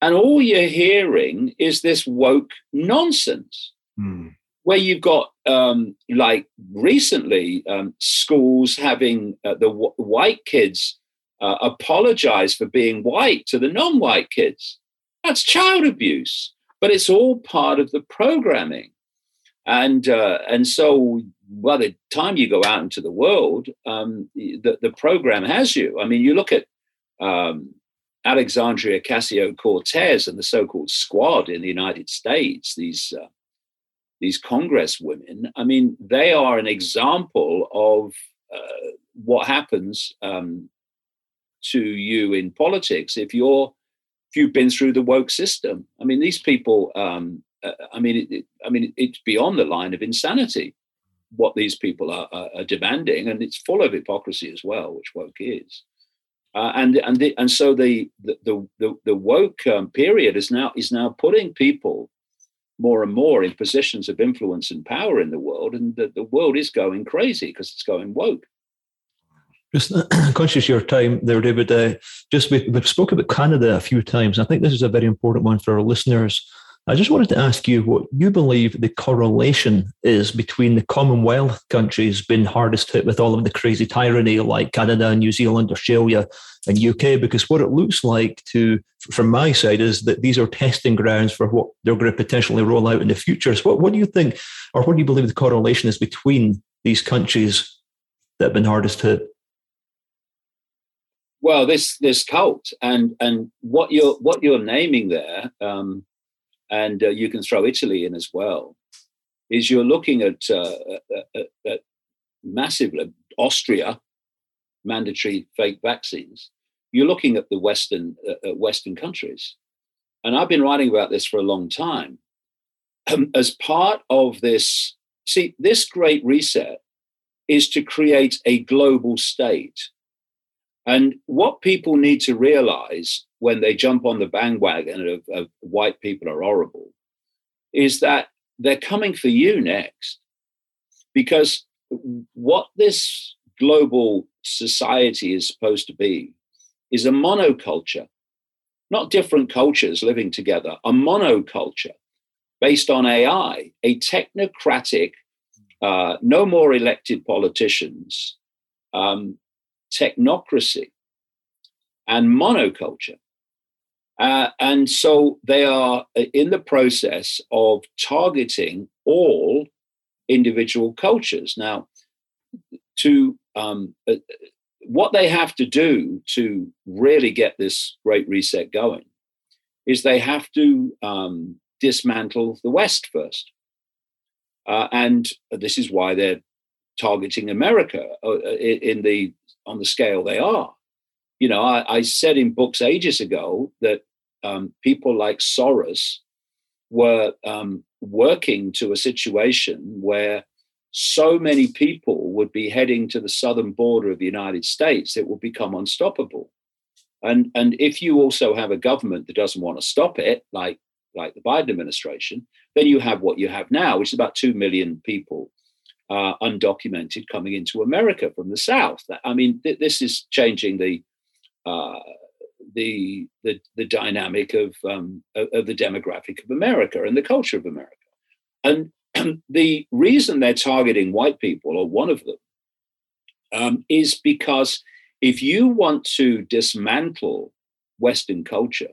and all you're hearing is this woke nonsense. Mm. Where you've got, um, like recently, um, schools having uh, the w- white kids uh, apologize for being white to the non white kids. That's child abuse, but it's all part of the programming. And, uh, and so by the time you go out into the world, um, the, the program has you. I mean, you look at um, Alexandria Ocasio Cortez and the so called squad in the United States, these, uh, these Congress women, I mean, they are an example of uh, what happens um, to you in politics if you're if you've been through the woke system. I mean, these people. Um, uh, I mean, it, it, I mean, it's beyond the line of insanity what these people are, are, are, demanding, and it's full of hypocrisy as well, which woke is. Uh, and and the, and so the the the, the woke um, period is now is now putting people more and more in positions of influence and power in the world, and the, the world is going crazy because it's going woke. Just conscious of your time there, David. Uh, just we, have spoken about Canada a few times. I think this is a very important one for our listeners. I just wanted to ask you what you believe the correlation is between the Commonwealth countries being hardest hit with all of the crazy tyranny like Canada, New Zealand, Australia, and UK, because what it looks like to from my side is that these are testing grounds for what they're going to potentially roll out in the future. So what, what do you think, or what do you believe the correlation is between these countries that have been hardest hit? Well, this this cult and and what you're what you're naming there, um, and uh, you can throw Italy in as well, is you're looking at, uh, at, at massive Austria mandatory fake vaccines. You're looking at the Western uh, Western countries, and I've been writing about this for a long time. Um, as part of this, see, this great reset is to create a global state and what people need to realize when they jump on the bandwagon of, of white people are horrible is that they're coming for you next. Because what this global society is supposed to be is a monoculture, not different cultures living together, a monoculture based on AI, a technocratic, uh, no more elected politicians, um, technocracy and monoculture. Uh, and so they are uh, in the process of targeting all individual cultures. Now, to um, uh, what they have to do to really get this great reset going is they have to um, dismantle the West first. Uh, and this is why they're targeting America uh, in the on the scale they are. You know, I, I said in books ages ago that um, people like Soros were um, working to a situation where so many people would be heading to the southern border of the United States, it would become unstoppable. And, and if you also have a government that doesn't want to stop it, like, like the Biden administration, then you have what you have now, which is about 2 million people uh, undocumented coming into America from the South. I mean, th- this is changing the uh, the, the the dynamic of, um, of, the demographic of America and the culture of America. And the reason they're targeting white people, or one of them, um, is because if you want to dismantle Western culture,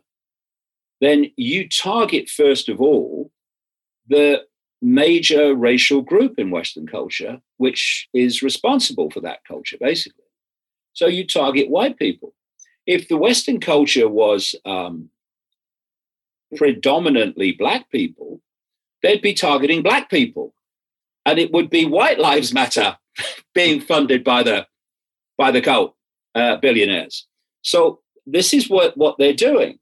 then you target first of all the major racial group in Western culture, which is responsible for that culture, basically. So you target white people. If the Western culture was um, predominantly black people, they'd be targeting black people. And it would be white lives matter being funded by the by the cult uh, billionaires. So this is what, what they're doing.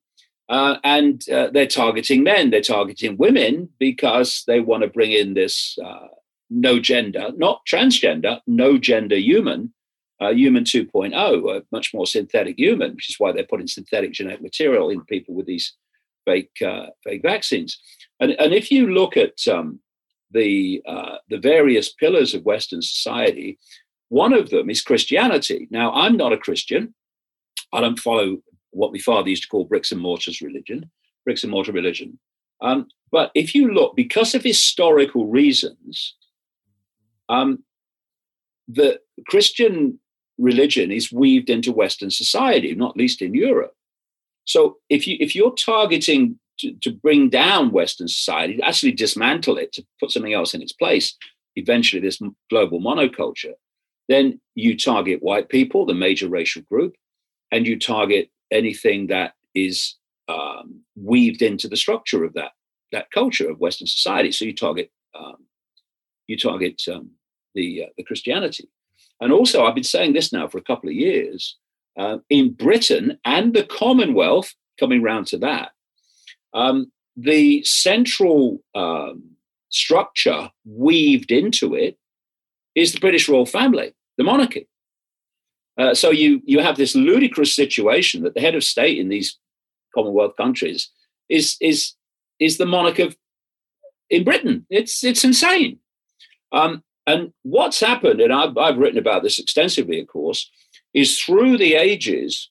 Uh, and uh, they're targeting men, they're targeting women because they want to bring in this uh, no gender, not transgender, no gender human, uh, human 2.0, a much more synthetic human, which is why they're putting synthetic genetic material in people with these fake uh, fake vaccines. And, and if you look at um, the uh, the various pillars of Western society, one of them is Christianity. Now, I'm not a Christian. I don't follow what my father used to call bricks and mortars religion, bricks and mortar religion. Um, but if you look, because of historical reasons, um, the Christian religion is weaved into Western society, not least in Europe. So if you if you're targeting to, to bring down Western society, actually dismantle it, to put something else in its place, eventually this global monoculture, then you target white people, the major racial group, and you target anything that is um, weaved into the structure of that that culture of Western society. So you target um, you target um, the uh, the Christianity, and also I've been saying this now for a couple of years. Uh, in Britain and the Commonwealth, coming round to that, um, the central um, structure weaved into it is the British royal family, the monarchy. Uh, so you you have this ludicrous situation that the head of state in these Commonwealth countries is is is the monarch of in Britain. It's it's insane. Um, and what's happened, and I've, I've written about this extensively, of course, is through the ages,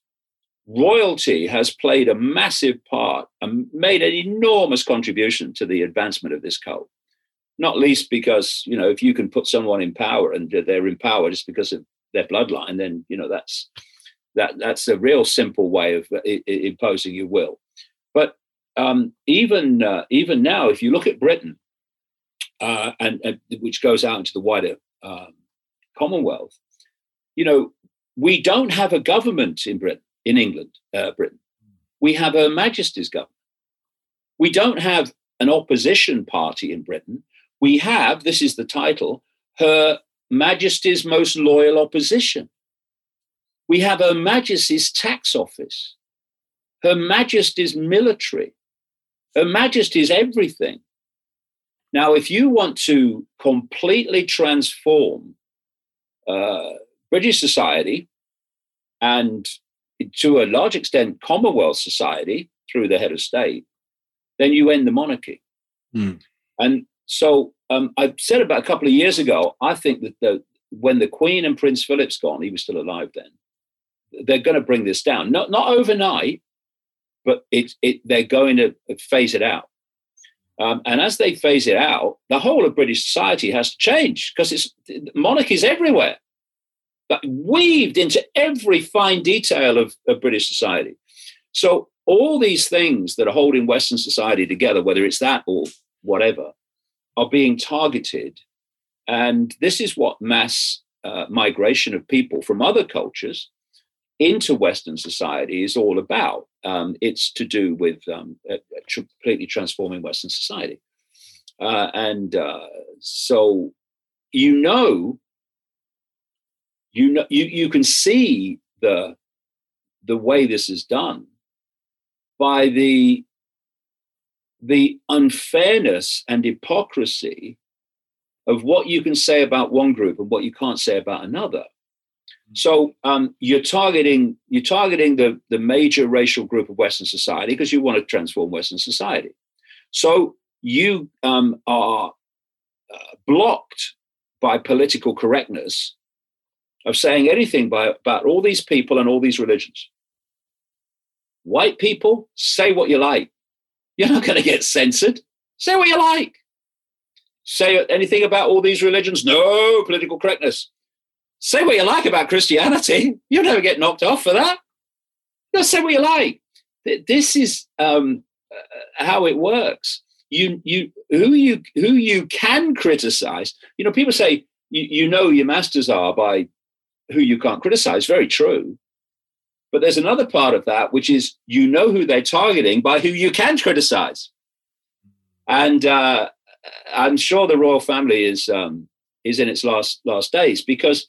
royalty has played a massive part and made an enormous contribution to the advancement of this cult. Not least because you know if you can put someone in power and they're in power just because of their bloodline, then you know that's that that's a real simple way of uh, imposing your will. But um, even uh, even now, if you look at Britain, uh, and, and, which goes out into the wider um, Commonwealth, you know, we don't have a government in Britain, in England, uh, Britain. We have a Majesty's government. We don't have an opposition party in Britain. We have, this is the title, Her Majesty's most loyal opposition. We have Her Majesty's tax office, Her Majesty's military, Her Majesty's everything. Now, if you want to completely transform uh, British society and to a large extent Commonwealth society through the head of state, then you end the monarchy. Mm. And so um, I said about a couple of years ago, I think that the, when the Queen and Prince Philip's gone, he was still alive then, they're going to bring this down. Not, not overnight, but it, it, they're going to phase it out. Um, and as they phase it out, the whole of British society has to change because it's monarchies everywhere, but weaved into every fine detail of, of British society. So all these things that are holding Western society together, whether it's that or whatever, are being targeted. And this is what mass uh, migration of people from other cultures into Western society is all about. Um, it's to do with um, completely transforming Western society. Uh, and uh, so you know, you know, you, you can see the the way this is done by the the unfairness and hypocrisy of what you can say about one group and what you can't say about another. Mm. So um, you're targeting you're targeting the the major racial group of Western society because you want to transform Western society. So you um, are uh, blocked by political correctness of saying anything by, about all these people and all these religions. White people, say what you like. You're not going to get censored. Say what you like. Say anything about all these religions? No, political correctness. Say what you like about Christianity. You'll never get knocked off for that. Just say what you like. This is um, uh, how it works. You, you, who you, who you can criticize. You know, people say you, you know your masters are by who you can't criticize. Very true. But there's another part of that, which is you know who they're targeting by who you can criticize. And uh, I'm sure the royal family is um, is in its last last days because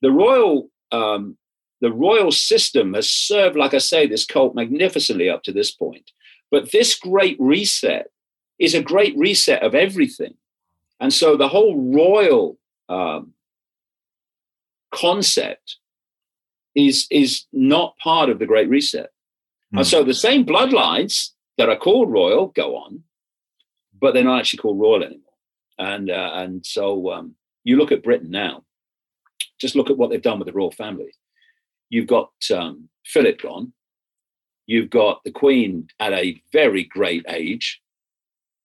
the royal um, the royal system has served, like I say, this cult magnificently up to this point. But this great reset is a great reset of everything, and so the whole royal um, concept is is not part of the Great Reset. Mm. And so the same bloodlines that are called royal go on, but they're not actually called royal anymore. And uh, and so um, you look at Britain now. Just look at what they've done with the royal family. You've got um, Philip gone. You've got the Queen at a very great age,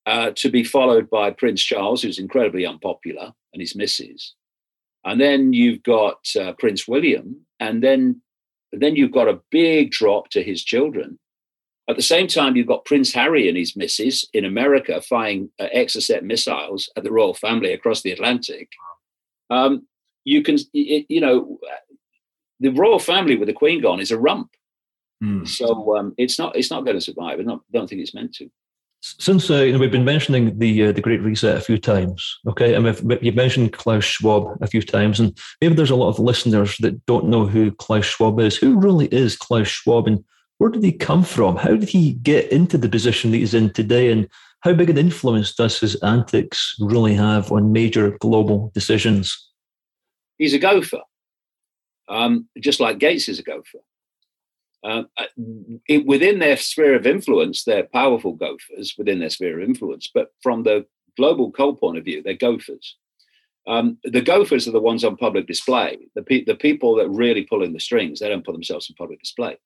uh, to be followed by Prince Charles, who's incredibly unpopular, and his missus. And then you've got uh, Prince William, and then then you've got a big drop to his children. At the same time, you've got Prince Harry and his missus in America firing uh, Exocet missiles at the royal family across the Atlantic. Um, you can, it, you know, the royal family with the Queen gone is a rump. Mm. So um, it's not it's not going to survive. I don't, don't think it's meant to. Since uh, you know, we've been mentioning the uh, the Great Reset a few times, okay, and we've, you've mentioned Klaus Schwab a few times, and maybe there's a lot of listeners that don't know who Klaus Schwab is. Who really is Klaus Schwab, and where did he come from? How did he get into the position that he's in today, and how big an influence does his antics really have on major global decisions? He's a gopher, um, just like Gates is a gopher. Uh, uh, it, within their sphere of influence, they're powerful gophers within their sphere of influence. But from the global cult point of view, they're gophers. Um, the gophers are the ones on public display. The, pe- the people that really pull in the strings, they don't put themselves on public display.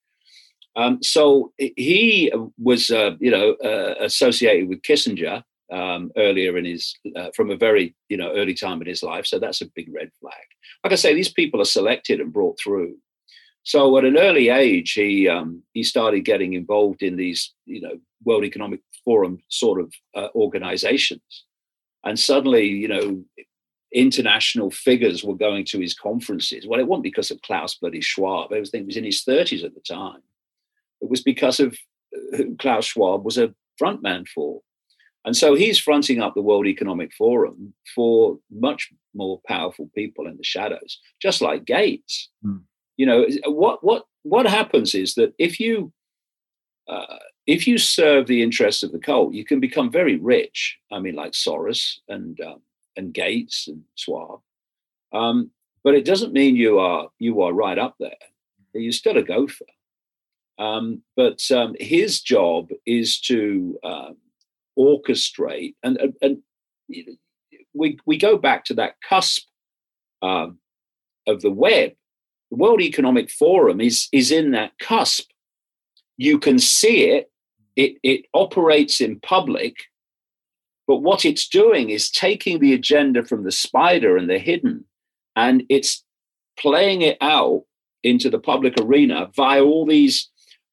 Um, so he was, uh, you know, uh, associated with Kissinger um, earlier in his, uh, from a very, you know, early time in his life. So that's a big red flag. Like I say, these people are selected and brought through so at an early age, he um, he started getting involved in these, you know, World Economic Forum sort of uh, organizations, and suddenly, you know, international figures were going to his conferences. Well, it wasn't because of Klaus bloody Schwab. I think he was in his thirties at the time. It was because of uh, who Klaus Schwab was a frontman for. And so he's fronting up the World Economic Forum for much more powerful people in the shadows, just like Gates. Mm you know what what what happens is that if you uh, if you serve the interests of the cult, you can become very rich. I mean, like Soros and um, and Gates and Schwab. Um, but it doesn't mean you are you are right up there. You're still a gopher. Um, but um, his job is to um, orchestrate, and, and, and, we we go back to that cusp um, of the web the World Economic Forum is, is in that cusp. You can see it, it, it operates in public, but what it's doing is taking the agenda from the spider and the hidden, and it's playing it out into the public arena via all these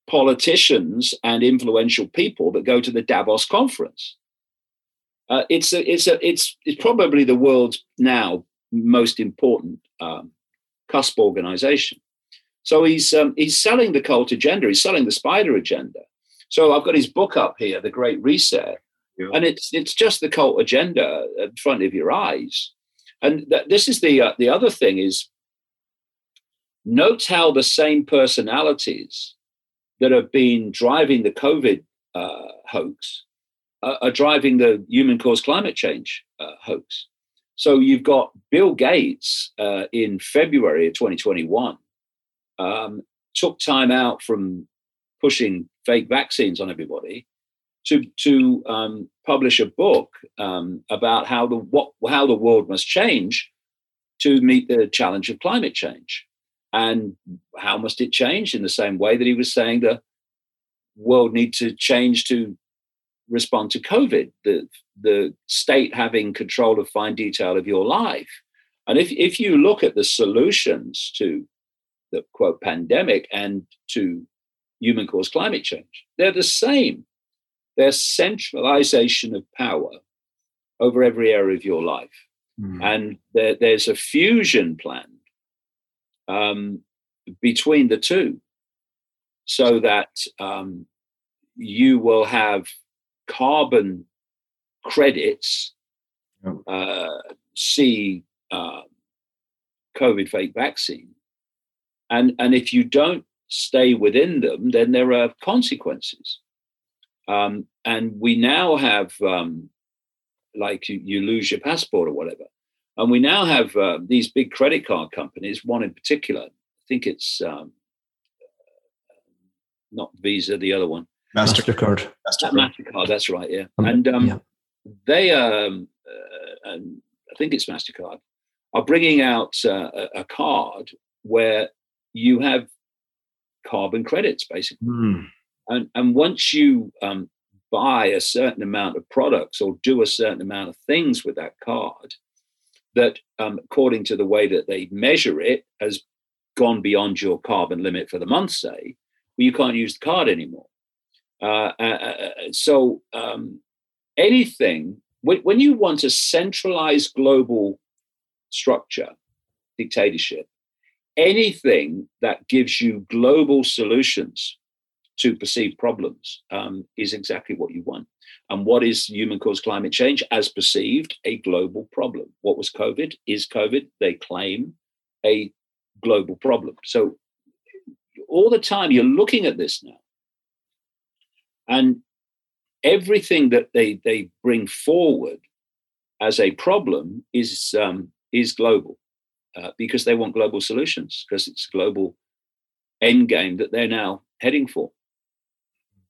politicians and influential people that go to the Davos conference. Uh, it's a, it's a, it's it's probably the world's now most important um, cusp organization. So he's um, he's selling the cult agenda. He's selling the spider agenda. So I've got his book up here, The Great Reset, yeah. and it's it's just the cult agenda in front of your eyes. And th- this is the uh, the other thing is note how the same personalities that have been driving the COVID uh, hoax uh, are driving the human caused climate change uh, hoax. So you've got Bill Gates uh, in February of 2021 um, took time out from pushing fake vaccines on everybody to to um, publish a book um, about how the what how the world must change to meet the challenge of climate change, and how must it change in the same way that he was saying the world needs to change to respond to COVID, the, the state having control of fine detail of your life. And if, if you look at the solutions to the quote pandemic and to human caused climate change, they're the same. They're centralization of power over every area of your life. Mm. And there, there's a fusion planned um, between the two. so that um, you will have carbon credits. Uh, see uh, COVID fake vaccine, and and if you don't stay within them, then there are consequences. Um, and we now have um, like you, you, lose your passport or whatever. And we now have uh, these big credit card companies, one in particular, I think it's um, not Visa, the other one. MasterCard. MasterCard, MasterCard that's right, yeah. Um, and um, yeah. they, um, uh, and I think it's MasterCard, are bringing out uh, a, a, card where you have carbon credits, basically. Mm. And, and once you um, buy a certain amount of products or do a certain amount of things with that card that um, according to the way that they measure it has gone beyond your carbon limit for the month say well, you can't use the card anymore uh, uh, uh, uh so um, anything when, when you want a centralized global structure dictatorship anything that gives you global solutions to perceived problems um, is exactly what you want. And what is human caused climate change as perceived? A global problem. What was COVID? Is COVID, they claim, a global problem. So all the time you're looking at this now. And everything that they, they bring forward as a problem is, um, is global uh, because they want global solutions, because it's a global end game that they're now heading for.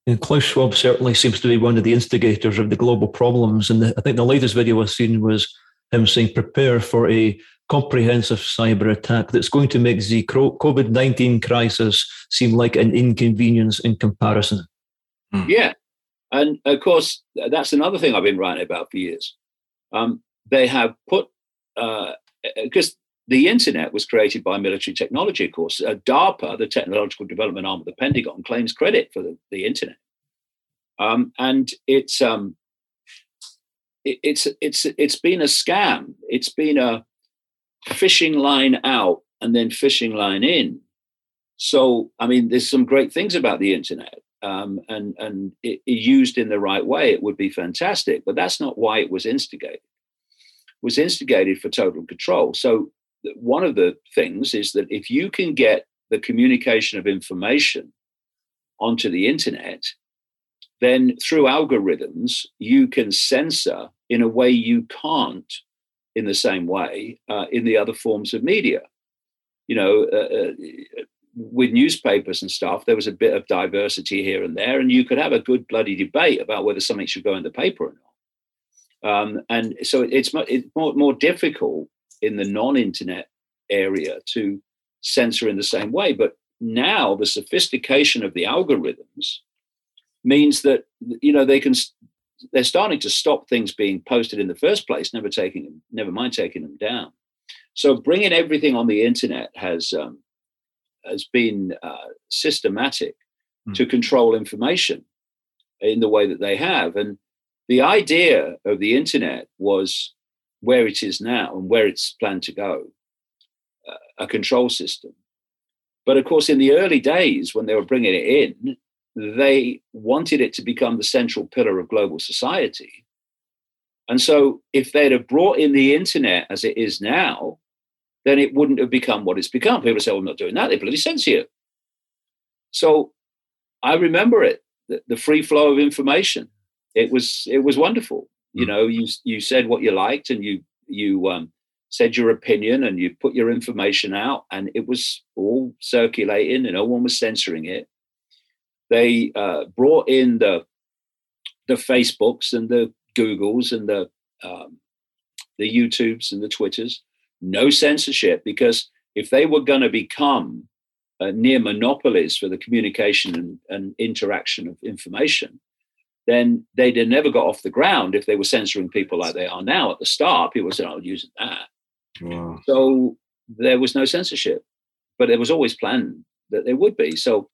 And Klaus Schwab certainly seems to be one of the instigators of the global problems. And the, I think the latest video I've seen was him saying, prepare for a comprehensive cyber attack that's going to make the COVID 19 crisis seem like an inconvenience in comparison. Hmm. Yeah. And of course, that's another thing I've been writing about for years. Um, they have put, because uh, the internet was created by military technology, of course. Uh, DARPA, the technological development arm of the Pentagon, claims credit for the, the internet. Um, and it's um, it, it's it's it's been a scam. It's been a fishing line out and then fishing line in. So I mean, there's some great things about the internet, um, and and it, used in the right way, it would be fantastic. But that's not why it was instigated. It was instigated for total control. So one of the things is that if you can get the communication of information onto the internet, then through algorithms, you can censor in a way you can't in the same way uh, in the other forms of media. You know, uh, uh, with newspapers and stuff, there was a bit of diversity here and there, and you could have a good bloody debate about whether something should go in the paper or not. Um, and so it's, it's more, more difficult in the non-internet area to censor in the same way. But now the sophistication of the algorithms means that you know they can they're starting to stop things being posted in the first place, never taking them, never mind taking them down. So bringing everything on the internet has um, has been uh, systematic mm. to control information in the way that they have, and the idea of the internet was where it is now and where it's planned to go, uh, a control system. But of course, in the early days when they were bringing it in, they wanted it to become the central pillar of global society. And so, if they'd have brought in the internet as it is now, then it wouldn't have become what it's become. People say, well, I'm not doing that. They bloody censor you. So I remember it, the, the free flow of information. It was it was wonderful. You hmm. know, you you said what you liked, and you you um, said your opinion, and you put your information out, and it was all circulating, and no one was censoring it. They uh, brought in the the Facebooks and the Googles and the um, the YouTubes and the Twitters. No censorship because if they were going to become uh, near monopolies for the communication and, and interaction of information, then they'd have never got off the ground if they were censoring people like they are now. At the start, people said, "Oh, use that." Wow. So there was no censorship, but it was always planned that there would be. So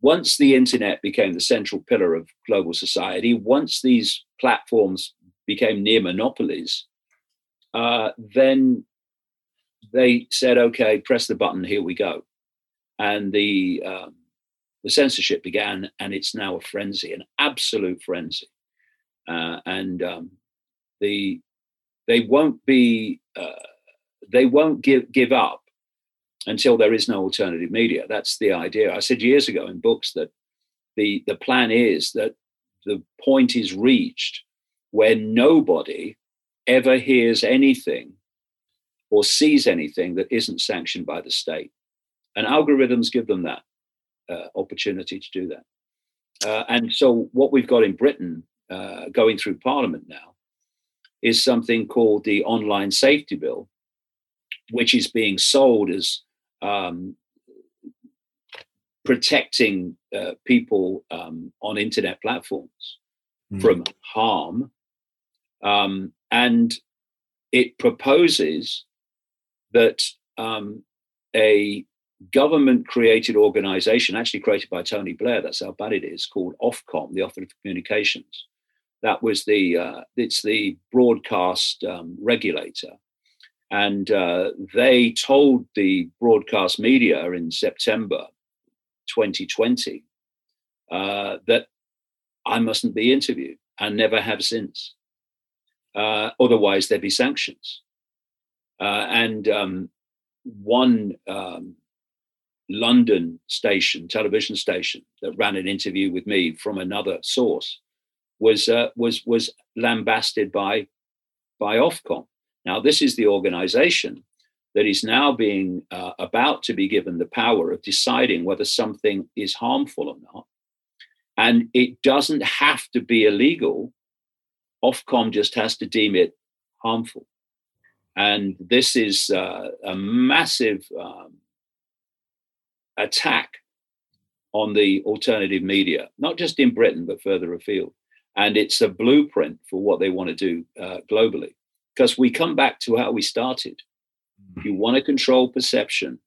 once the internet became the central pillar of global society, once these platforms became near monopolies, uh, then they said, "Okay, press the button. Here we go." And the um, the censorship began, and it's now a frenzy, an absolute frenzy. Uh, and um, the they won't be uh, they won't give give up until there is no alternative media. That's the idea. I said years ago in books that the the plan is that the point is reached where nobody ever hears anything or sees anything that isn't sanctioned by the state. And algorithms give them that uh, opportunity to do that. Uh, and so, what we've got in Britain uh, going through Parliament now is something called the Online Safety Bill, which is being sold as um, protecting uh, people um, on internet platforms mm. from harm. Um, and it proposes that um, a government created organization, actually created by Tony Blair, that's how bad it is, called Ofcom, the Office of Communications. That was the, uh, it's the broadcast um, regulator. And uh, they told the broadcast media in September 2020 uh, that I mustn't be interviewed and never have since. Uh, otherwise, there'd be sanctions. Uh, and um, one um, London station, television station, that ran an interview with me from another source was uh, was was lambasted by by Ofcom. Now, this is the organization that is now being uh, about to be given the power of deciding whether something is harmful or not. And it doesn't have to be illegal. Ofcom just has to deem it harmful. And this is uh, a massive um, attack on the alternative media, not just in Britain, but further afield. And it's a blueprint for what they want to do uh, globally. Because we come back to how we started. If you want to control perception,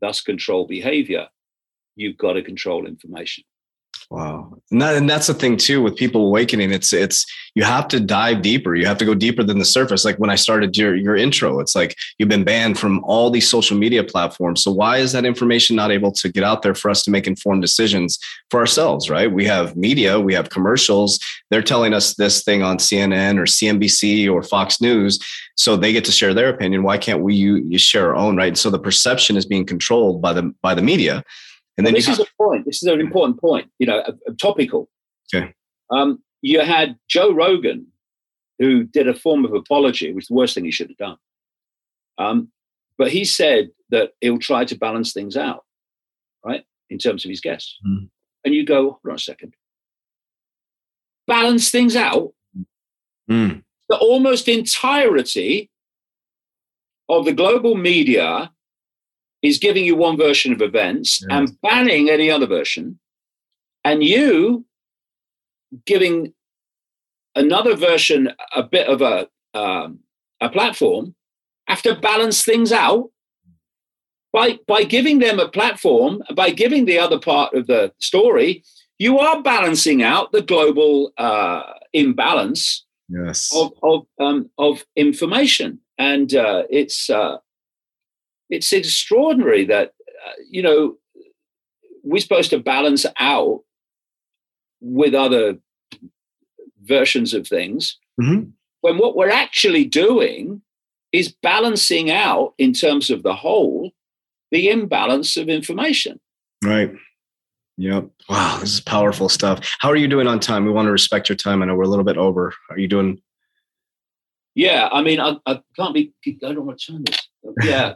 thus control behavior, you've got to control information. Wow. And, that, and that's the thing too with people awakening. It's it's you have to dive deeper. You have to go deeper than the surface. Like when I started your your intro, it's like you've been banned from all these social media platforms. So why is that information not able to get out there for us to make informed decisions for ourselves, right? We have media, we have commercials. They're telling us this thing on CNN or CNBC or Fox News. So they get to share their opinion. Why can't we you, you share our own, right? So the perception is being controlled by the by the media. And then well, this is a point. This is an important point. You know, a, a topical. Okay. Um, you had Joe Rogan, who did a form of apology, which is the worst thing he should have done. Um, but he said that he'll try to balance things out, right, in terms of his guests. Mm. And you go, hold on a second. Balance things out. Mm. The almost entirety of the global media is giving you one version of events and banning any other version, and you giving another version a bit of a um, a platform have to balance things out by by giving them a platform by giving the other part of the story you are balancing out the global uh, imbalance yes. of of, um, of information. And uh, it's uh, it's extraordinary that uh, you know we're supposed to balance out with other versions of things mm-hmm. when what we're actually doing is balancing out in terms of the whole the imbalance of information. Right. Yep. Wow this is powerful stuff. How are you doing on time? We want to respect your time. I know we're a little bit over. Are you doing yeah i mean i, I can't be i don't want to turn this. Yeah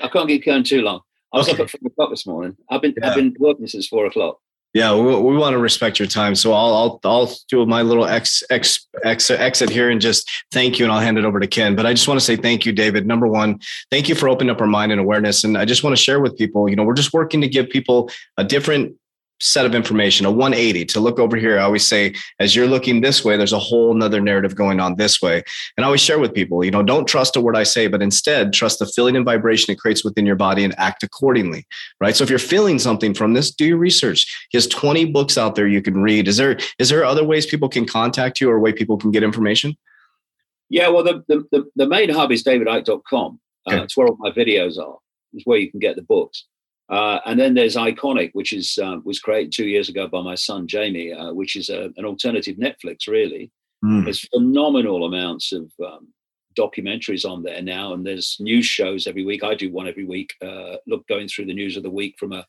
I can't get going too long. I was okay. up at four o'clock this morning. I've been yeah. I've been working since four o'clock. Yeah, we, we want to respect your time, so I'll I'll I'll do my little ex, ex, ex, exit here and just thank you, and I'll hand it over to Ken. But I just want to say thank you, David. Number one, thank you for opening up our mind and awareness, and I just want to share with people. You know, we're just working to give people a different set of information, a 180 to look over here. I always say, as you're looking this way, there's a whole nother narrative going on this way. And I always share with people, you know, don't trust a word I say, but instead trust the feeling and vibration it creates within your body and act accordingly. Right. So if you're feeling something from this, do your research. He has 20 books out there you can read. Is there is there other ways people can contact you or way people can get information? Yeah, well, the, the, the main hub is davidicke.com. Uh, okay. It's where all my videos are. It's where you can get the books. Uh, and then there's Ickonic, which is uh, was created two years ago by my son Jaymie, uh, which is a, an alternative Netflix. Really, mm. there's phenomenal amounts of um, documentaries on there now, and there's news shows every week. I do one every week. Uh, look, going through the news of the week from a,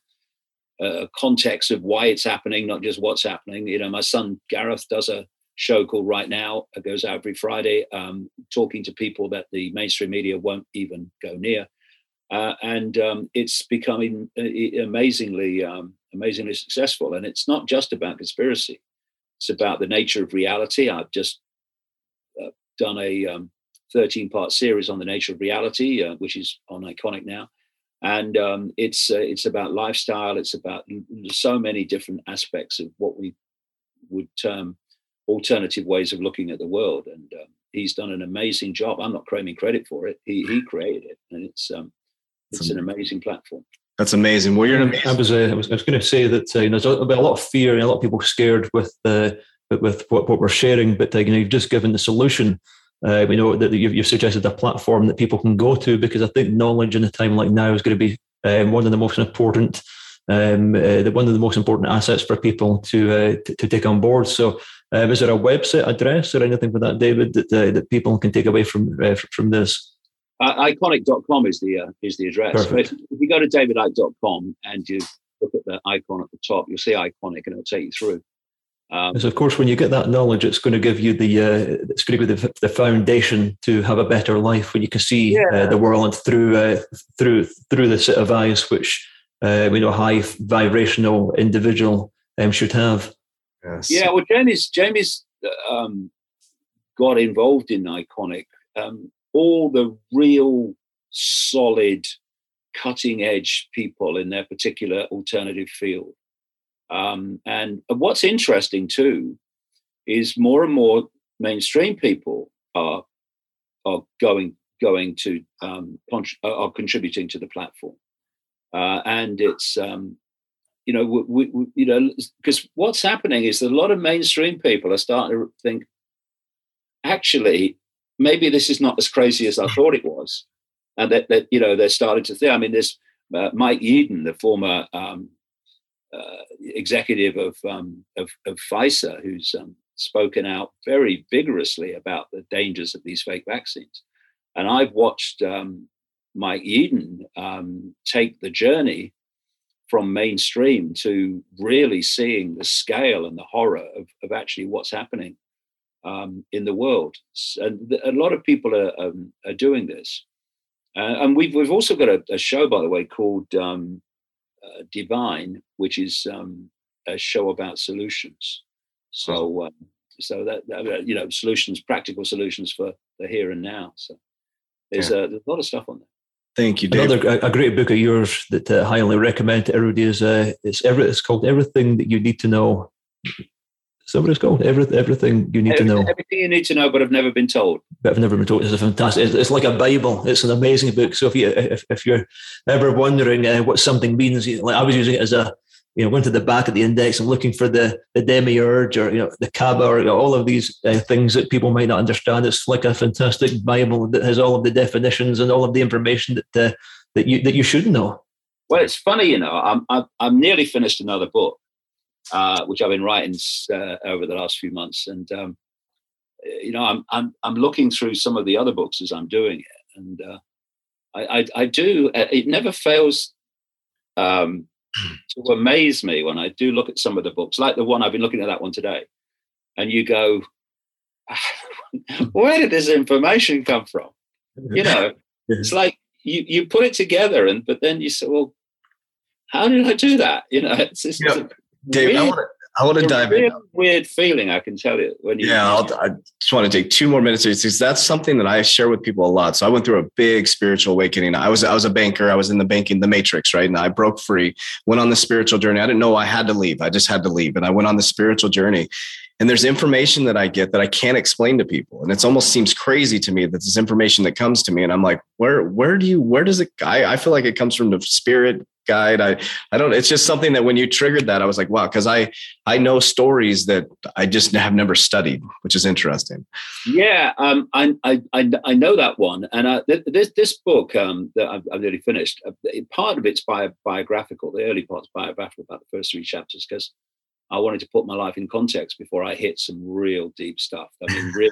a, context of why it's happening, not just what's happening. You know, my son Gareth does a show called Right Now. It goes out every Friday, um, talking to people that the mainstream media won't even go near uh, and um, it's becoming uh, amazingly um, amazingly successful. And it's not just about conspiracy; it's about the nature of reality. I've just uh, done a um, 13 part series on the nature of reality, uh, which is on Ickonic now. And um, it's uh, it's about lifestyle. It's about so many different aspects of what we would term alternative ways of looking at the world. And um, he's done an amazing job. I'm not claiming credit for it. He he created it, and it's um, it's an amazing platform. That's amazing. Well, you're an amazing. I was, uh, I was, I was going to say that uh, you know, there's a, a lot of fear and a lot of people scared with uh, with what, what we're sharing, but uh, you know, you've just given the solution. Uh, we know that you've, you've, suggested a platform that people can go to because I think knowledge in a time like now is going to be um, one of the most important, um, uh, the, one of the most important assets for people to uh, to, to, take on board. So, um, is there a website address or anything for that, David, that uh, that people can take away from uh, from this? Uh, ickonic.com is the uh, is the address. If, if, you go to davidicke.com and you look at the icon at the top, you'll see Ickonic and it'll take you through. Um, so of course, when you get that knowledge, it's going to give you the uh, it's going to be the, the foundation to have a better life when you can see uh, yeah. uh, the world through uh, through through the set of eyes which uh, we know a high vibrational individual um, should have. Yes. Yeah, well, Jaymie's Jaymie's um, got involved in Ickonic um, all the real solid, cutting edge people in their particular alternative field. Um, and what's interesting too is more and more mainstream people are are going going to um, are contributing to the platform, uh, and it's um, you know we, we, you know because what's happening is that a lot of mainstream people are starting to think actually maybe this is not as crazy as I thought it was. And that, that you know, they're starting to think. I mean, there's uh, Mike Yeadon, the former um, uh, executive of, um, of, of Pfizer, who's um, spoken out very vigorously about the dangers of these fake vaccines. And I've watched um, Mike Yeadon um, take the journey from mainstream to really seeing the scale and the horror of, of actually what's happening um, in the world. And a lot of people are, um, are doing this. Uh, and we've, we've also got a, a show, by the way, called um, uh, Divine, which is um, a show about solutions. So, um, so that, that, you know, solutions, practical solutions for the here and now. So there's, yeah. a, there's a lot of stuff on there. Thank you, Dave. Another a great book of yours that I uh, highly recommend to everybody is uh, it's every it's called Everything That You Need to Know is that what it's called? Every, everything you need everything, to know. Everything you need to know, but I've never been told. But I've never been told. It's a fantastic. It's, like a Bible. It's an amazing book. So if you if, if you're ever wondering uh, what something means, like I was using it as a you know, went to the back of the index and looking for the the demiurge or you know the Kaaba or you know, all of these uh, things that people might not understand. It's like a fantastic Bible that has all of the definitions and all of the information that uh, that you that you should know. Well, it's funny, you know. I'm I'm, I'm nearly finished another book, uh, which I've been writing uh, over the last few months. And um, you know, I'm I'm I'm looking through some of the other books as I'm doing it, and uh, I, I, I do. Uh, it never fails um, to amaze me when I do look at some of the books, like the one I've been looking at that one today, and you go, where did this information come from? You know, it's like you you put it together, and but then you say, well, how did I do that? You know, it's, it's, yeah. Dave, weird, I want to. I want to dive in. Weird feeling, I can tell you. When you yeah, I'll, i just want to take two more minutes because that's something that I share with people a lot. So I went through a big spiritual awakening. I was I was a banker. I was in the banking, the matrix, right? And I broke free. Went on the spiritual journey. I didn't know I had to leave. I just had to leave, and I went on the spiritual journey. And there's information that I get that I can't explain to people, and it almost seems crazy to me that this information that comes to me, and I'm like, where where do you where does it? I I feel like it comes from the spirit guide. I I don't. It's just something that when you triggered that, I was like, wow, because I I know stories that I just have never studied, which is interesting. Yeah, um, I, I I know that one, and uh, this this book um, that I've, I've nearly finished. Uh, part of it's bio, biographical. The early part's biographical about the first three chapters because I wanted to put my life in context before I hit some real deep stuff. I mean, really,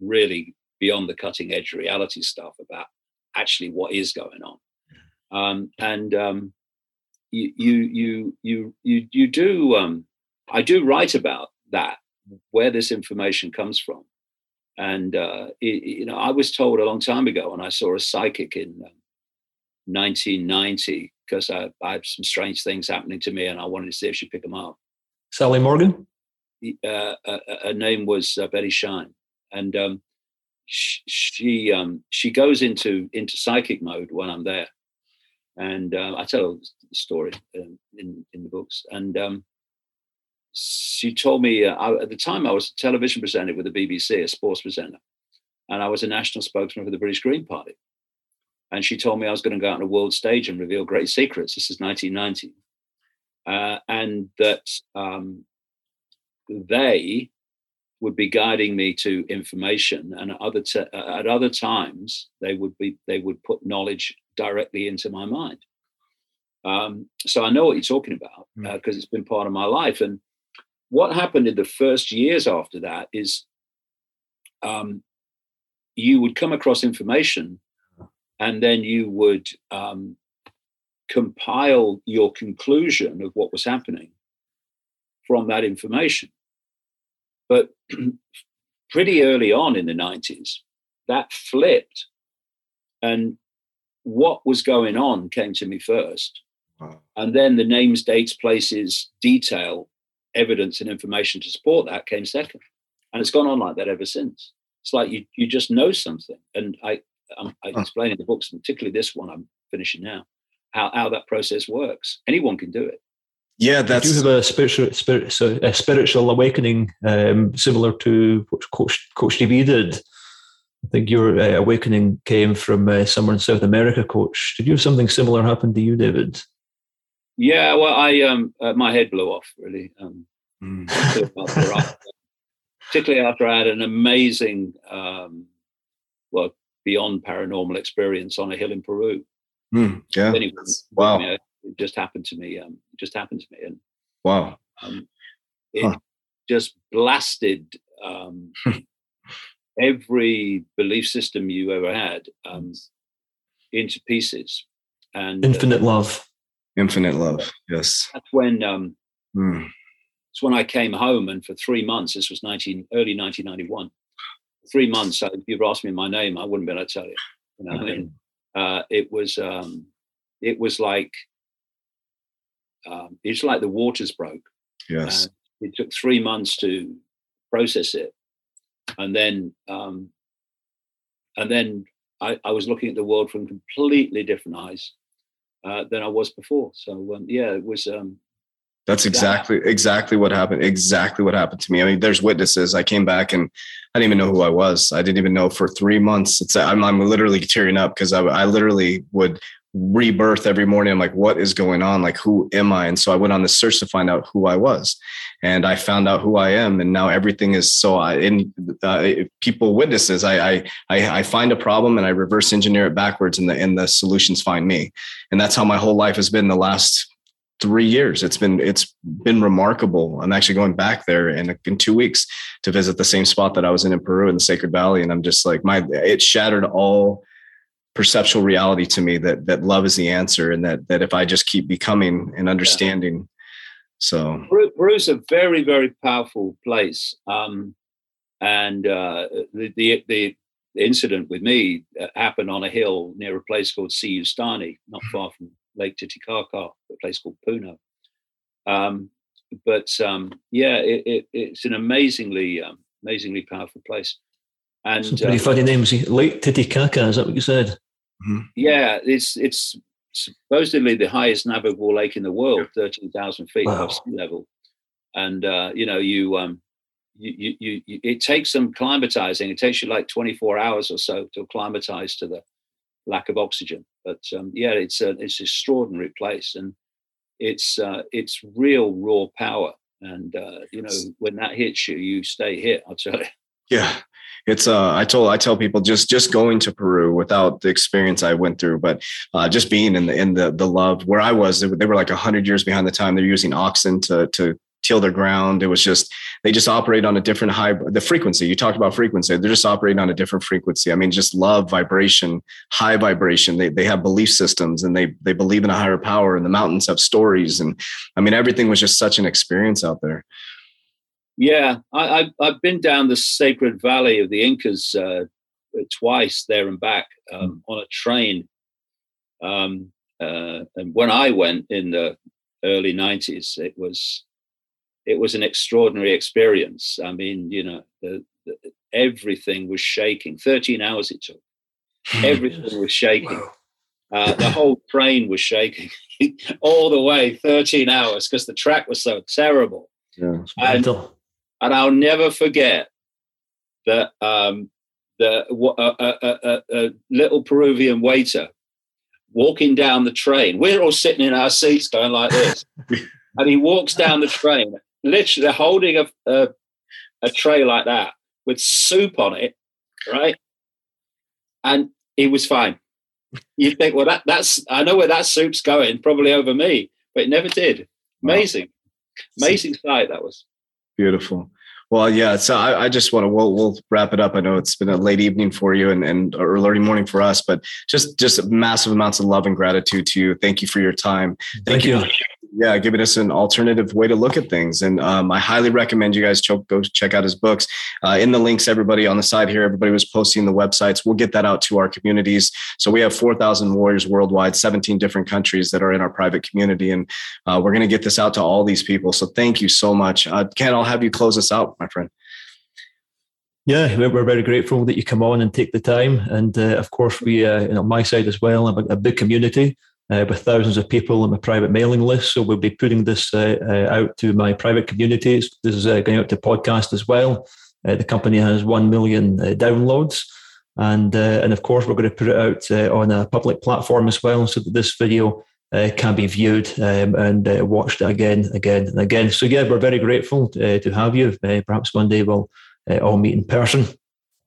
really beyond the cutting edge reality stuff about actually what is going on. Um, and um, you, you, you, you, you, do. Um, I do write about that, where this information comes from. And uh, it, you know, I was told a long time ago when I saw a psychic in 1990 um, because I, I had some strange things happening to me, and I wanted to see if she'd pick them up. Sally Morgan. Uh, her name was uh, Betty Shine, and um, she she, um, she goes into into psychic mode when I'm there, and uh, I tell story um, in in the books. And um, she told me uh, I, at the time I was a television presenter with the BBC, a sports presenter, and I was a national spokesman for the British Green Party. And she told me I was going to go out on a world stage and reveal great secrets. This is 1990 uh, and that um, they would be guiding me to information, and other t- uh, at other times they would be they would put knowledge directly into my mind. Um, so I know what you're talking about because uh, it's been part of my life. And what happened in the first years after that is um, you would come across information and then you would um, compile your conclusion of what was happening from that information. But pretty early on in the 90s, that flipped. And what was going on came to me first. Wow. And then the names, dates, places, detail, evidence, and information to support that came second. And it's gone on like that ever since. It's like you, you just know something. And I, I'm, I explain in the books, particularly this one I'm finishing now how, how that process works. Anyone can do it. Yeah, that's. You have a spiritual, spirit, so a spiritual awakening um, similar to what Coach, Coach TV did. I think your uh, awakening came from uh, somewhere in South America, Coach. Did you have something similar happen to you, David? Yeah, well, I um, uh, my head blew off really. Um, mm. particularly after I had an amazing, um, well, beyond paranormal experience on a hill in Peru. Mm, yeah. Anyway, wow. it just happened to me. Um, it just happened to me, and wow, um, it huh. just blasted um, every belief system you ever had um, into pieces. And infinite uh, love. Infinite love. Yes. That's when. Um, mm. It's when I came home, and for three months, this was 19, early 1991. Three months, if you'd asked me my name, I wouldn't be able to tell you. You know, okay. I mean, uh, it was um, it was like um, it's like the waters broke. Yes, it took three months to process it, and then um, and then I, I, was looking at the world from completely different eyes uh, than I was before. So um, yeah, it was um, that's exactly exactly what happened. Exactly what happened to me. I mean, there's witnesses. I came back and I didn't even know who I was. I didn't even know for three months. It's I'm I'm literally tearing up because I I literally would rebirth every morning. I'm like, what is going on? Like, who am I? And so I went on the search to find out who I was, and I found out who I am. And now everything is so. I in uh, people witnesses. I, I I I find a problem and I reverse engineer it backwards, and the and the solutions find me. And that's how my whole life has been the last three years. It's been it's been remarkable. I'm actually going back there in in two weeks to visit the same spot that I was in in Peru in the Sacred Valley, and I'm just like my it shattered all perceptual reality to me that that love is the answer, and that that if I just keep becoming and understanding. Yeah. So Peru's a very very powerful place, um, and uh, the, the the incident with me uh, happened on a hill near a place called Sillustani, not far from Lake Titicaca, a place called Puno. Um, but um, yeah, it, it, it's an amazingly, um, amazingly powerful place. And Some pretty uh, funny names. Lake Titicaca, is that what you said? Mm-hmm. Yeah, it's it's supposedly the highest navigable lake in the world, thirteen thousand feet wow. above sea level. And uh, you know, you um, you, you, you, it takes some climatizing. It takes you like 24 hours or so to acclimatize to the lack of oxygen. But um, yeah, it's a it's an extraordinary place, and it's uh, it's real raw power. And uh, you know, when that hits you, you stay hit. I'll tell you. Yeah, it's uh i told i tell people just just going to peru without the experience i went through but uh just being in the in the the love where i was they were like 100 years behind the time. They're using oxen to to till their ground. It was just they just operate on a different high the frequency. You talked about frequency. They're just operating on a different frequency. I mean just love vibration high vibration. They, they have belief systems and they they believe in a higher power and the mountains have stories. And i mean everything was just such an experience out there yeah, I, have I've been down the Sacred Valley of the Incas uh, twice there and back um, mm. on a train. Um, uh, and when I went in the early '90s, it was it was an extraordinary experience. I mean, you know, the, the, everything was shaking. Thirteen hours it took. Hmm. Everything was shaking. Uh, the whole train was shaking all the way, 13 hours, because the track was so terrible. Yeah, and, and I'll never forget that um, the a, a, a, little Peruvian waiter walking down the train. We're all sitting in our seats going like this, and he walks down the train, literally holding a, a a tray like that with soup on it, right? And he was fine. You think, well, that that's I know where that soup's going, probably over me, but it never did. Amazing, amazing sight that was. Beautiful. Well, yeah. So I, I just want to we'll, we'll wrap it up. I know it's been a late evening for you and, and or early morning for us, but just just massive amounts of love and gratitude to you. Thank you for your time. Thank, Thank you. you yeah, giving us an alternative way to look at things. And um, I highly recommend you guys go check out his books. Uh, in the links, everybody on the side here, everybody was posting the websites. We'll get that out to our communities. So we have 4,000 warriors worldwide, 17 different countries that are in our private community. And uh, we're going to get this out to all these people. So thank you so much. Uh, Ken, I'll have you close us out, my friend. Yeah, we're very grateful that you come on and take the time. And uh, of course, we, uh, you know, my side as well, a, a big community uh, with thousands of people on my private mailing list. So we'll be putting this uh, uh, out to my private communities. This is uh, going out to podcast as well. Uh, the company has 1 million downloads. And, and of course, we're going to put it out on a public platform as well so that this video Uh, can be viewed um, and uh, watched again, again, and again. So, yeah, we're very grateful to, to have you. perhaps one day we'll all meet in person.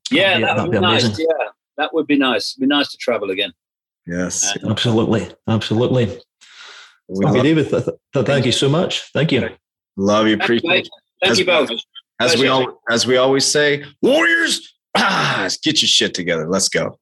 Yeah, that would be, be nice. Amazing. Yeah, that would be nice. It'd be nice to travel again. Yes, absolutely, absolutely. We okay, David. Th- th- thank you so much. Thank you. Love you. Appreciate. Thank as, you both. As we all as we always say, Warriors, ah, get your shit together. Let's go.